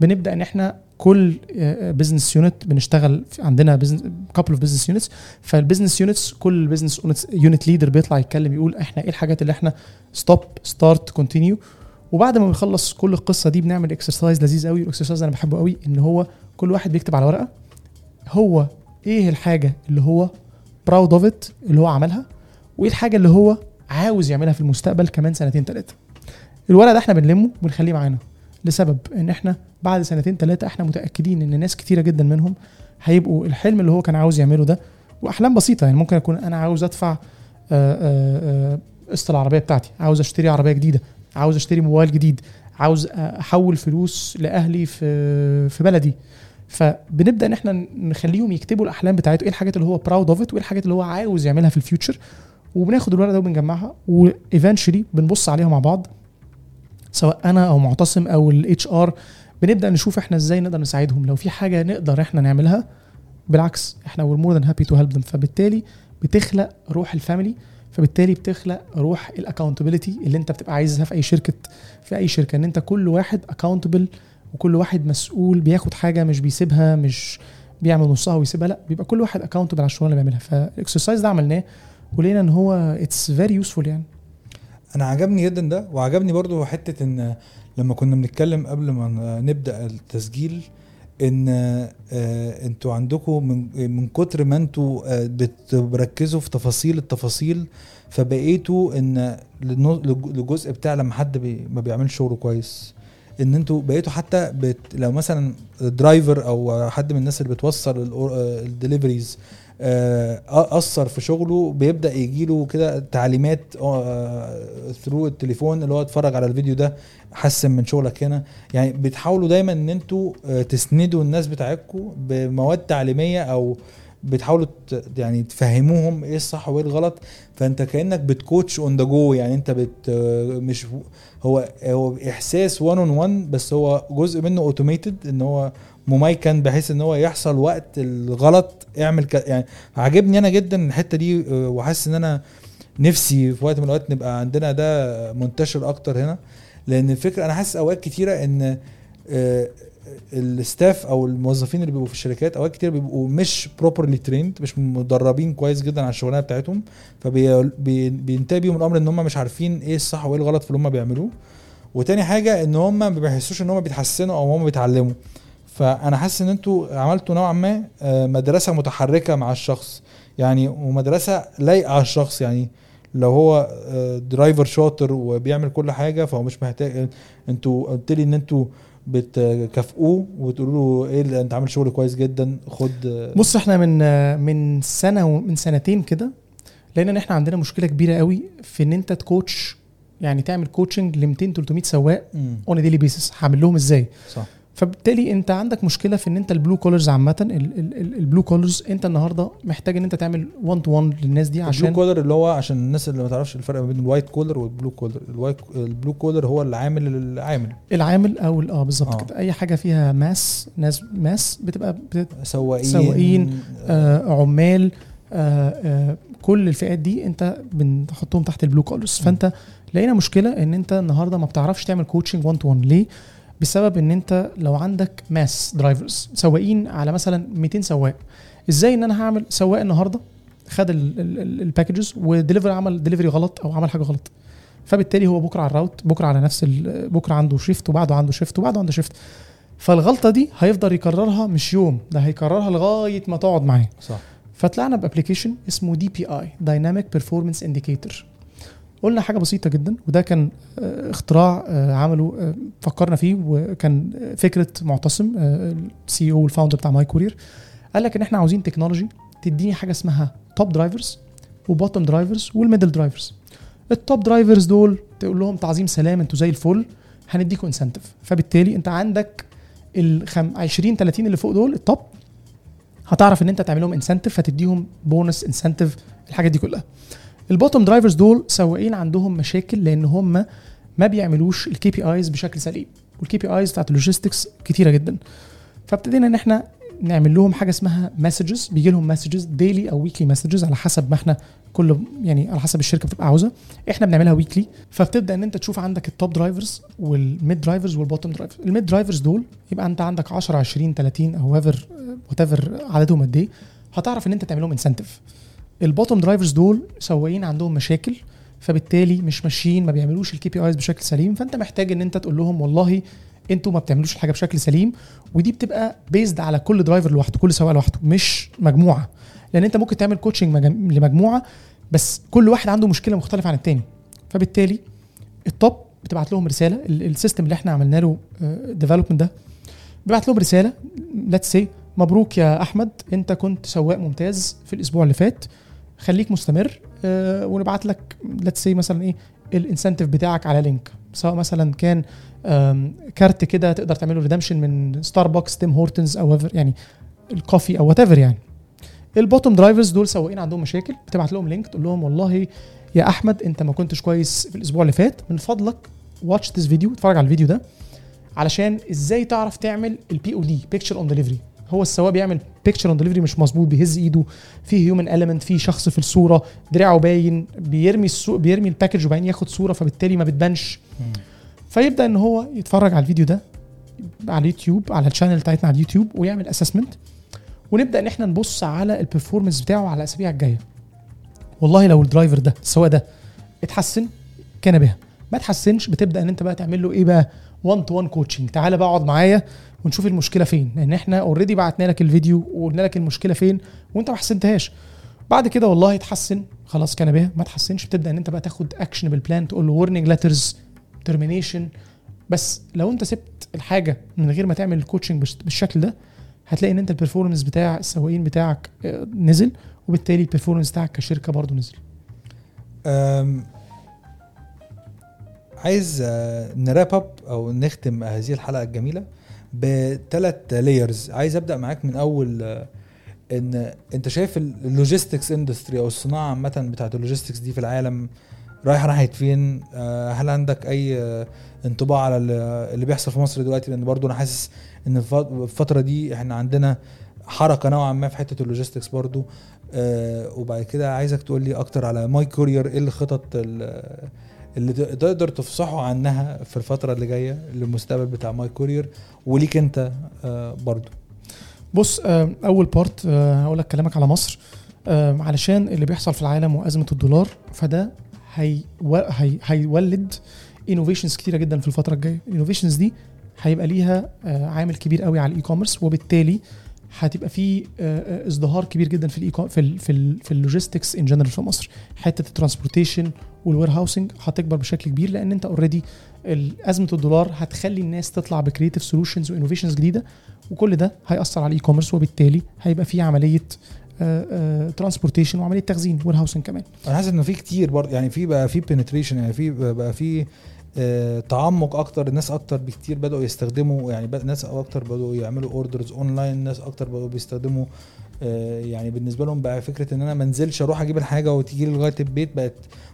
بنبدأ ان إحنا كل business unit بنشتغل عندنا couple of business units فال business units كل business unit leader بيطلع يتكلم يقول إحنا إيه الحاجات اللي إحنا stop start continue وبعد ما بنخلص كل القصة دي بنعمل exercise لذيذ قوي ال exercise أنا بحبه قوي إن هو كل واحد بيكتب على ورقة. هو إيه الحاجة اللي هو proud of it اللي هو عملها؟ وإيه الحاجة اللي هو عاوز يعملها في المستقبل كمان سنتين ثلاثة الورق ده إحنا بنلمه ونخليه معانا. لسبب إن إحنا بعد سنتين ثلاثة إحنا متأكدين إن ناس كتيرة جدا منهم هيبقوا الحلم اللي هو كان عاوز يعمله ده وأحلام بسيطة. يعني ممكن أكون أنا عاوز أدفع آه، آه، آه، قسط العربية بتاعتي. عاوز أشتري عربية جديدة. عاوز أشتري موبايل جديد. عاوز أحول فلوس لأهلي في في بلدي. فبنبدأ إن إحنا نخليهم يكتبوا الأحلام بتاعته إيه الحاجات اللي هو proud of it وإيه الحاجات اللي هو عاوز يعملها في ال future وبناخد الورقة ده وبنجمعها و eventually بنبص عليها مع بعض. سواء أنا أو معتصم أو ال HR بنبدأ نشوف إحنا إزاي نقدر نساعدهم. لو في حاجة نقدر إحنا نعملها بالعكس إحنا we're more than happy to help them فبالتالي بتخلق روح الفاميلي فبالتالي بتخلق روح ال accountability اللي أنت بتبقى عايزها في أي شركة في أي شركة. إن أنت كل واحد accountable وكل واحد مسؤول بياخد حاجة مش بيسيبها مش بيعمل نصها ويسيبها لأ بيبقى كل واحد accountable على الشغل اللي بيعملها. فال exercise ده عملناه ولقينا إن هو it's very useful يعني. أنا عجبني جدا ده وعجبني برضو حتة إن لما كنا بنتكلم قبل ما نبدأ التسجيل إن آه، أنتوا عندكم من من كتر ما أنتوا آه، بتركزوا في تفاصيل التفاصيل فبقيتوا إن للجزء بتاع لما حد بي ما بيعملش شغله كويس. إن أنتوا بقيتوا حتى بت لو مثلا driver أو حد من الناس اللي بتوصل ال deliveries أثر في شغله بيبدأ يجي له كده تعليمات through التليفون اللي هو اتفرج على الفيديو ده حسن من شغلك هنا. يعني بتحاولوا دايما إن أنتوا آه، تسندوا الناس بتاعتكم بمواد تعليمية أو بتحاولوا يعني تفهموهم إيه الصح وإيه الغلط. فأنت كأنك بت coach on the go يعني أنت بت آه، مش هو هو إحساس one on one بس هو جزء منه automated إن هو مميكن بحيث إن هو يحصل وقت الغلط اعمل ك... يعني عاجبني أنا جدا الحتة دي آه، وحاسس إن أنا نفسي في وقت من الأوقات نبقى عندنا ده منتشر أكتر هنا. لأن الفكرة أنا حاسس أوقات كتيرة إن آه، ال staff أو الموظفين اللي بيبقوا في الشركات أوقات كتير بيبقوا مش properly trained مش مدربين كويس جدا على الشغلانة بتاعتهم. فبينتهي بيهم الأمر إن هم مش عارفين إيه الصح وإيه الغلط في اللي هم بيعملوه. وتاني حاجة إن هم ما بيحسوش إن هم بيتحسنوا أو هم بيتعلموا. فأنا حاسس إن أنتوا عملتوا نوعا ما آه، مدرسة متحركة مع الشخص. يعني ومدرسة لايقة على الشخص. يعني لو هو آه، driver شاطر وبيعمل كل حاجة فهو مش محتاج أنتوا قلت لي إن أنتوا بتكافئوه وتقولوا له إيه اللي أنت عامل شغل كويس جدا خد آه، بص إحنا من من سنة ومن سنتين كده لقينا ان إحنا عندنا مشكلة كبيرة قوي في إن أنت ت coach يعني تعمل coaching ل 200 300 سواق on daily basis هعمل لهم إزاي؟ صح. فبالتالي انت عندك مشكلة في ان انت ال blue collars عامة ال blue collars انت النهارده محتاج ان انت تعمل 1 to 1 للناس دي ال blue عشان collar اللي هو عشان الناس اللي ما تعرفش الفرق ما بين الوايت كولر والبلو كولر الوايت البلو كولر هو اللي عامل العامل العامل أو آه بالظبط آه. كده اي حاجة فيها mass ناس mass بتبقى بت- سواقين سواقين، آه عمال آه آه كل الفئات دي انت بنحطهم تحت ال blue collars. فانت لقينا مشكلة ان انت النهارده ما بتعرفش تعمل coaching 1 to 1 ليه؟ بسبب إن أنت لو عندك mass drivers سواقين على مثلا 200 سواق إزاي إن أنا هعمل سواق النهارده؟ خد ال packages و delivery عمل ديليفري غلط أو عمل حاجة غلط. فبالتالي هو بكرة على ال route بكرة على نفس بكرة عنده shift وبعده عنده shift وبعده عنده shift فالغلطة دي هيفضل يكررها مش يوم ده هيكررها لغاية ما تقعد معاه. صح. فطلعنا ب application اسمه DPI dynamic performance indicator قلنا حاجة بسيطة جدا وده كان آه، اختراع آه، عمله آه، فكرنا فيه وكان فكرة معتصم ال CEO وال founder بتاع My Courier قال لك إن إحنا عاوزين تكنولوجي تديني حاجة اسمها top drivers و bottom drivers وال middle drivers ال top drivers دول تقول لهم تعظيم سلام أنتوا زي الفل هنديكم incentive فبالتالي أنت عندك ال 20 30 اللي فوق دول ال top هتعرف إن أنت تعمل لهم incentive فتديهم bonus incentive الحاجات دي كلها. ال bottom drivers دول سواقين عندهم مشاكل لأن هم ما بيعملوش ال KPIs بشكل سليم. وال KPIs بتاعت ال logistics كتيرة جدا. فابتدينا إن إحنا نعمل لهم حاجة اسمها messages بيجي لهم messages daily أو weekly messages على حسب ما إحنا كل يعني على حسب الشركة بتبقى عاوزة. إحنا بنعملها weekly فبتبدا إن أنت تشوف عندك التوب درايفرز والميد درايفرز والبوتوم درايفرز الميد درايفرز دول يبقى أنت عندك 10 20 30 أو ايفر وات عددهم قد إيه هتعرف إن أنت تعمل لهم incentive ال bottom drivers دول سواقين عندهم مشاكل فبالتالي مش ماشيين ما بيعملوش ال KPIs بشكل سليم فأنت محتاج إن أنت تقول لهم والله أنتوا ما بتعملوش الحاجة بشكل سليم ودي بتبقى based على كل driver لوحده كل سواق لوحده مش مجموعة. لأن أنت ممكن تعمل coaching لمجموعة بس كل واحد عنده مشكلة مختلفة عن التاني. فبالتالي ال top بتبعت لهم رسالة ال- ال system اللي إحنا عملنا له development ده بيبعت لهم رسالة let's say مبروك يا أحمد أنت كنت سواق ممتاز في الأسبوع اللي فات. خليك مستمر آه، ونبعت لك let's say مثلا إيه ال incentive بتاعك على link سواء مثلا كان كارت كده تقدر تعمله redemption من ستاربكس تيم هورتنز أو يعني ال coffee أو وات يعني. ال bottom drivers دول سواقين عندهم مشاكل بتبعت لهم link تقول لهم والله يا أحمد أنت ما كنتش كويس في الأسبوع اللي فات. من فضلك watch this video اتفرج على الفيديو ده علشان إزاي تعرف تعمل ال POD picture on delivery هو السواق بيعمل picture on delivery مش مظبوط بيهز ايده في human element في شخص في الصورة دراعه باين بيرمي السوق بيرمي ال package وبعدين ياخد صورة فبالتالي ما بتبانش. فيبدأ إن هو يتفرج على الفيديو ده على اليوتيوب على ال channel بتاعتنا على اليوتيوب ويعمل assessment ونبدأ إن إحنا نبص على ال performance بتاعه على الأسابيع الجاية. والله لو ال driver ده السواق ده اتحسن كان بها. ما اتحسنش بتبدأ إن أنت بقى تعمل له إيه بقى؟ 1 to 1 coaching تعالى بقى اقعد معايا ونشوف المشكلة فين. لأن إحنا already بعتنا لك الفيديو وقلنا لك المشكلة فين وانت ما حسنتهاش. بعد كده والله اتحسن. خلاص كان بها ما اتحسنش بتبدأ إن انت بقى تاخد actionable plan تقول له warning letters termination بس لو انت سبت الحاجة من غير ما تعمل ال coaching بالش- بالشكل ده هتلاقي إن انت ال performance بتاع السواقين بتاعك آه، نزل وبالتالي ال performance بتاعك كشركة برضه نزل. عايز ن wrap up أو نختم هذه الحلقة الجميلة بثلاث layers عايز أبدأ معاك من أول آه، إن أنت شايف ال logistics industry أو الصناعة عامة بتاعت ال logistics دي في العالم رايحة ناحية فين؟ آه، هل عندك أي آه، انطباع على ال- اللي بيحصل في مصر دلوقتي؟ لأن برضو أنا حاسس إن الف- الفترة دي إحنا عندنا حركة نوعا ما في حتة ال logistics برضو. آه، وبعد كده عايزك تقول لي أكتر على ماي كورير إيه الخطط ال- اللي تقدر تفصحوا عنها في الفترة اللي جاية للمستقبل بتاع ماي كورير وليك انت آه، برضو. بص آه، أول part هقول لك كلامك على مصر. آه، علشان اللي بيحصل في العالم وأزمة الدولار فده هي هي هيولد innovations كتيرة جدا في الفترة الجاية. ال innovations دي هيبقى ليها آه، عامل كبير قوي على ال e-commerce وبالتالي هتبقى في آه، آه، ازدهار كبير جدا في ال e في ال في ال في ال logistics in general في مصر. حتة ال transportation وال warehousing هتكبر بشكل كبير لأن أنت already أزمة الدولار هتخلي الناس تطلع ب creative solutions و innovations جديدة وكل ده هيأثر على ال e-commerce وبالتالي هيبقى في عملية transportation وعملية تخزين warehousing كمان. أنا حاسس إنه في كتير برضه يعني في بقى في penetration يعني في بقى في آه، تعمق أكتر الناس أكتر بكتير بدأوا يستخدموا يعني ناس أكتر بدأوا يعملوا orders online ناس أكتر بدأوا بيستخدموا آه، يعني بالنسبة لهم بقى فكرة إن أنا ما انزلش أروح أجيب الحاجة وتيجي لي لغاية البيت بقت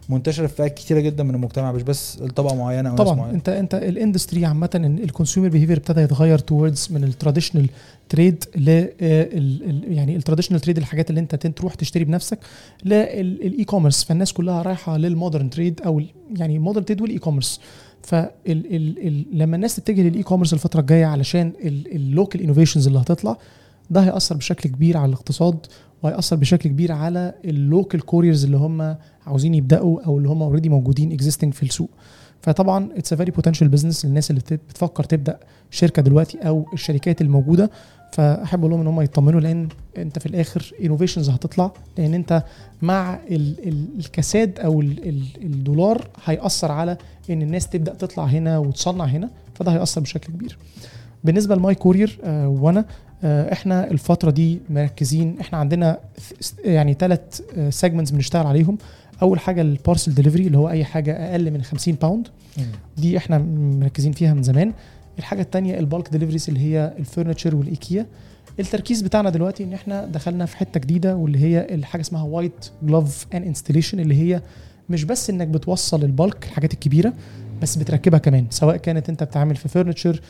منتشرة في فئات كتيرة جدا من المجتمع مش بس الطبقة معينة أو طبعا. معينة. أنت أنت ال industry عامة ال consumer behavior ابتدى يتغير towards من ال traditional trade ل ال- يعني ال traditional trade الحاجات اللي أنت تروح تشتري بنفسك لل e-commerce فالناس كلها رايحة لل modern trade أو يعني modern trade وال e-commerce فلما الناس تتجه لل e-commerce الفترة الجاية علشان ال local innovations اللي هتطلع ده هيأثر بشكل كبير على الاقتصاد وهيأثر بشكل كبير على ال local couriers اللي هم عاوزين يبدأوا أو اللي هم already موجودين existing في السوق. فطبعا it's very potential business للناس اللي بت- بتفكر تبدأ شركة دلوقتي أو الشركات الموجودة. فأحب أقول لهم إن هم يطمنوا لأن أنت في الآخر innovations هتطلع لأن أنت مع ال ال الكساد أو ال ال الدولار هيأثر على إن الناس تبدأ تطلع هنا وتصنع هنا فده هيأثر بشكل كبير. بالنسبة لماي كورير آه وأنا إحنا الفترة دي مركزين. إحنا عندنا يعني ثلاث segments بنشتغل عليهم. أول حاجة ال parcel delivery اللي هو أي حاجة أقل من 50 pound دي إحنا مركزين فيها من زمان. الحاجة التانية ال bulk deliveries اللي هي ال furniture والإيكيا. التركيز بتاعنا دلوقتي إن إحنا دخلنا في حتة جديدة واللي هي الحاجة اسمها white glove and installation اللي هي مش بس إنك بتوصل ال bulk الحاجات الكبيرة بس بتركبها كمان. سواء كانت أنت بتعمل في furniture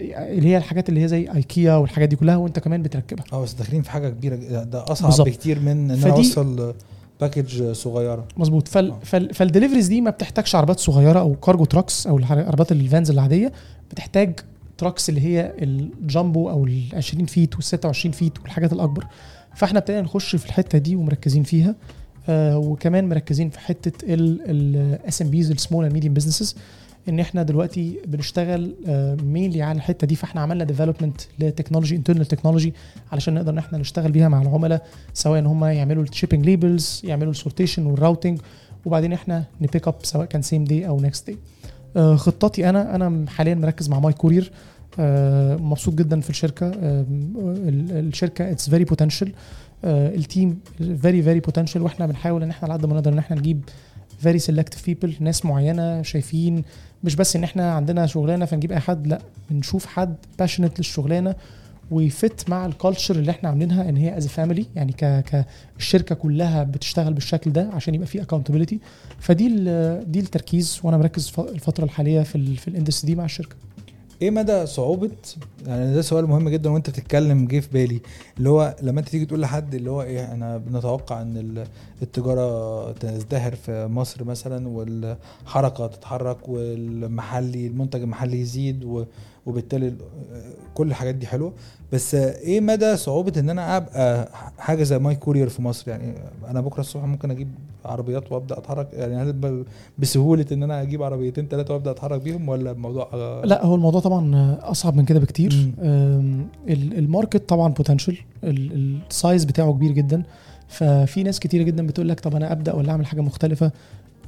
اللي هي الحاجات اللي هي زي ايكيا والحاجات دي كلها وانت كمان بتركبها. آه بس داخلين في حاجة كبيرة ده أصعب بالظبط. بكتير من إن أنا أوصل package صغيرة. مظبوط. فال آه. فال فال deliveries دي ما بتحتاجش عربات صغيرة أو cargo trucks أو عربات ال vans العادية. بتحتاج trucks اللي هي الجامبو أو ال 20 feet وال 26 feet والحاجات الأكبر. فإحنا ابتدينا نخش في الحتة دي ومركزين فيها. آه وكمان مركزين في حتة ال SMBs ال small and medium businesses إن إحنا دلوقتي بنشتغل mainly على الحتة دي فإحنا عملنا development ل technology internal technology علشان نقدر إن إحنا نشتغل بيها مع العملاء سواء إن هم يعملوا ال shipping labels يعملوا ال sortation وال routing وبعدين إحنا ن pick up سواء كان same day أو next day خطتي أنا أنا حاليا مركز مع ماي كورير آه، مبسوط جدا في الشركة. آه، ال- الشركة it's very potential ال team very very potential وإحنا بنحاول إن إحنا على قد ما نقدر إن إحنا نجيب very selective people ناس معينة شايفين مش بس إن إحنا عندنا شغلانة فنجيب أي حد لأ بنشوف حد passionate للشغلانة و fit مع ال culture اللي إحنا عاملينها إن هي as family يعني ك الشركة كلها بتشتغل بالشكل ده عشان يبقى في accountability فدي دي التركيز وأنا مركز الفترة الحالية في في ال industry دي مع الشركة. إيه مدى صعوبه يعني ده سؤال مهم جدا وانت بتتكلم جه في بالي اللي هو لما انت تيجي تقول لحد اللي هو إيه أنا بنتوقع ان ال- التجارة تزدهر في مصر مثلا والحركة تتحرك والمحلي المنتج المحلي يزيد و- وبالتالي ال- كل الحاجات دي حلوة. بس إيه مدى صعوبة ان أنا ابقى حاجة زي ماي كورير في مصر؟ يعني أنا بكرة الصبح ممكن أجيب عربيات وابدأ اتحرك. يعني هل بسهولة ان أنا أجيب عربيتين ثلاثة وابدأ اتحرك بيهم ولا الموضوع آه، لا هو الموضوع طبعا أصعب من كده بكتير. ال market طبعا potential ال size بتاعه كبير جدا. ففي ناس كتيرة جدا بتقول لك طب أنا أبدأ ولا أعمل حاجة مختلفة؟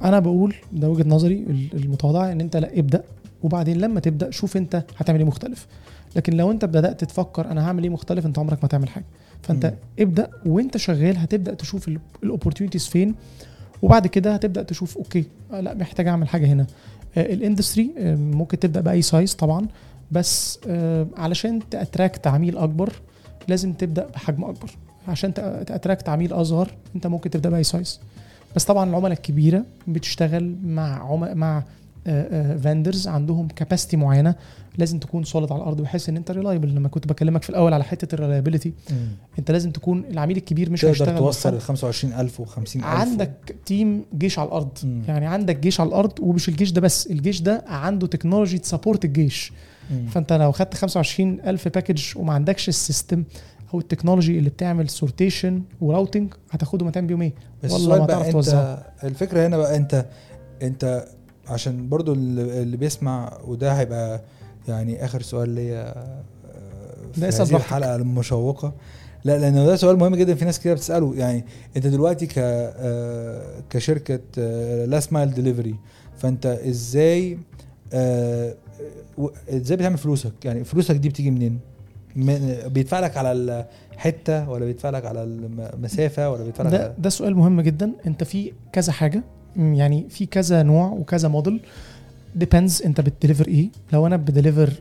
أنا بقول ده وجهة نظري ال- المتواضعة إن أنت لا ابدأ. وبعدين لما تبدأ شوف انت هتعمل إيه مختلف. لكن لو انت بدأت تفكر أنا هعمل إيه مختلف انت عمرك ما تعمل حاجة. فانت مم. ابدأ وانت شغال هتبدأ تشوف ال opportunities فين وبعد كده هتبدأ تشوف okay آه، لا محتاج أعمل حاجة هنا. آه، ال industry آه، ممكن تبدأ بأي size طبعا بس علشان ت attract عميل أكبر لازم تبدأ بحجم أكبر. عشان ت attract عميل أصغر انت ممكن تبدأ بأي size بس طبعا العملاء الكبيرة بتشتغل مع عم... مع vendors عندهم capacity معينة لازم تكون solid على الأرض بحيث إن أنت reliable لما كنت بكلمك في الأول على حتة ال reliability مم. أنت لازم تكون العميل الكبير مش تقدر هيشتغل توصل ال بالحب. 25000 و 50000 عندك تيم جيش على الأرض مم. يعني عندك جيش على الأرض ومش الجيش ده بس الجيش ده عنده technology ت support الجيش مم. فأنت لو خدت 25 ألف package وما عندكش ال system أو ال technology اللي بتعمل sortation و routing هتاخده متان بيومين بس والله ما تعرف أنت. الفكرة هنا بقى أنت أنت عشان برضو اللي بيسمع وده هيبقى يعني آخر سؤال ليا آه، في هذه. الحلقة المشوقة. لا لأن ده سؤال مهم جدا في ناس كده بتسأله. يعني أنت دلوقتي ك آه، كشركة last mile delivery فأنت إزاي آه، إزاي بتعمل فلوسك؟ يعني فلوسك دي بتيجي منين؟ من- بيدفع لك على الحتة ولا بيدفع لك على المسافه ولا بيدفع لك ده على ده سؤال مهم جدا. أنت في كذا حاجة يعني في كذا نوع وكذا موديل depends انت بت deliver إيه. لو أنا ب deliver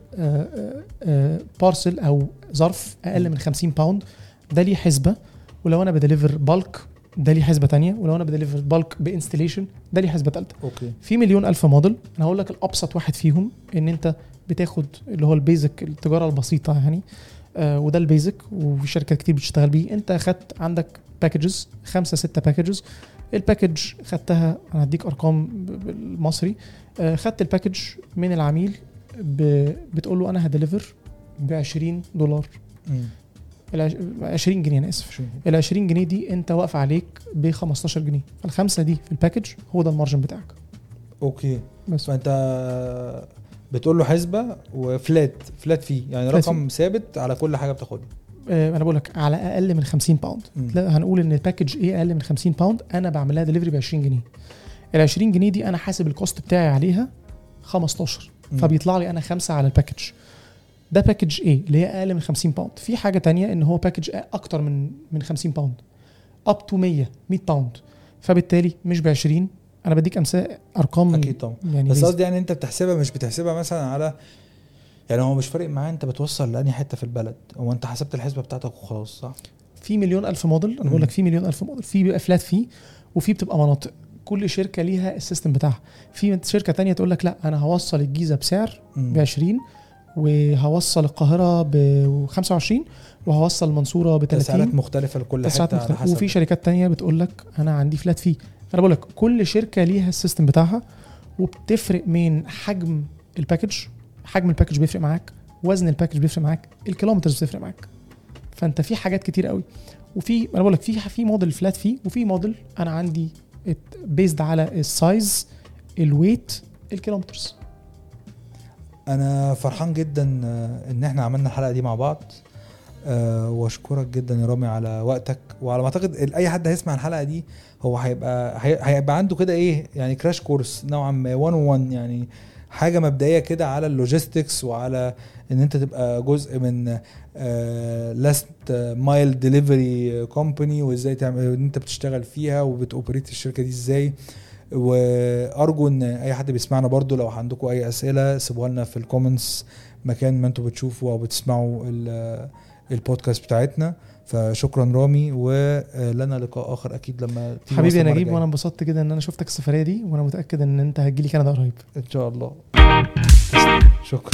parcel أو ظرف أقل من 50 pound ده ليه حسبة. ولو أنا ب deliver bulk ده ليه حسبة تانية. ولو أنا ب deliver bulk ب installation ده ليه حسبة ثالثه okay. في مليون ألف موديل أنا هقول لك الأبسط واحد فيهم إن أنت بتاخد اللي هو ال basic التجارة البسيطة يعني آه وده ال basic وفي شركات كتير بتشتغل بيه. أنت خدت عندك packages خمسة ستة packages ال package خدتها أنا هديك أرقام بالمصري. آه خدت ال package من العميل. بتقول له أنا ه deliver ب 20 دولار. ال 20 جنيه أنا آسف. ال 20 جنيه دي أنت واقف عليك ب 15 جنيه. فالخمسة دي في ال package هو ده ال margin بتاعك. okay. بس. فأنت بتقول له حسبة و flat flat fee. يعني flat رقم ثابت على كل حاجة بتاخدها. أنا بقول لك على أقل من 50 pound هنقول إن ال package إيه أقل من 50 pound أنا بعمل لها دليفري ب 20 جنيه. ال 20 جنيه دي أنا حاسب ال cost بتاعي عليها 15 مم. فبيطلع لي أنا خمسة على ال package ده package إيه اللي هي أقل من 50 pound في حاجة تانية إن هو package أكتر من من 50 pound up to 100 100 pound فبالتالي مش ب 20 أنا بديك أمثلة أرقام أكيد طبعا. يعني بس. قصدي يعني أنت بتحسبها مش بتحسبها مثلا على يعني هو مش فارق معاه انت بتوصل لاني حتة في البلد. هو انت حسبت الحسبة بتاعتك وخلاص صح؟ في مليون ألف موديل. أنا. بقول لك في مليون ألف موديل. في بيبقى flat fee وفي بتبقى مناطق. كل شركة ليها ال system بتاعها. في شركة تانية تقول لك لا أنا هوصل الجيزة بسعر. ب 20 وهوصل القاهرة ب 25 وهوصل المنصورة ب تسعيرات 30 مختلفة لكل حتة مختلفة. حسب. وفي شركات تانية بتقول لك أنا عندي flat fee فانا بقول لك كل شركة ليها ال system بتاعها وبتفرق من حجم ال package حجم ال package بيفرق معاك وزن ال package بيفرق معاك ال kilometers بتفرق معاك. فأنت في حاجات كتير قوي. وفي أنا بقول لك في في model flat fee وفي موديل أنا عندي based على ال size ال weight ال kilometers أنا فرحان جدا آه، إن إحنا عملنا الحلقة دي مع بعض. آه، وأشكرك جدا يا رامي على وقتك. وعلى ما أعتقد أي حد هيسمع الحلقة دي هو هيبقى هي- هيبقى عنده كده إيه يعني crash course نوعا ما 101 يعني. حاجة مبدئية كده على ال logistics وعلى إن أنت تبقى جزء من last mile delivery company وإزاي تعمل إن أنت بتشتغل فيها وبت operate الشركة دي إزاي. وأرجو إن أي حد بيسمعنا برضو لو عندكم أي أسئلة سيبوها لنا في ال comments مكان ما أنتم بتشوفوا أو بتسمعوا ال- البودكاست بتاعتنا. فشكرا رامي ولنا لقاء آخر أكيد لما تيجي حبيبي يا نجيب. وأنا انبسطت جدا إن أنا شفتك السفرية دي وأنا متأكد إن أنت هتجيلي كندا قريب. إن شاء الله. شكرا.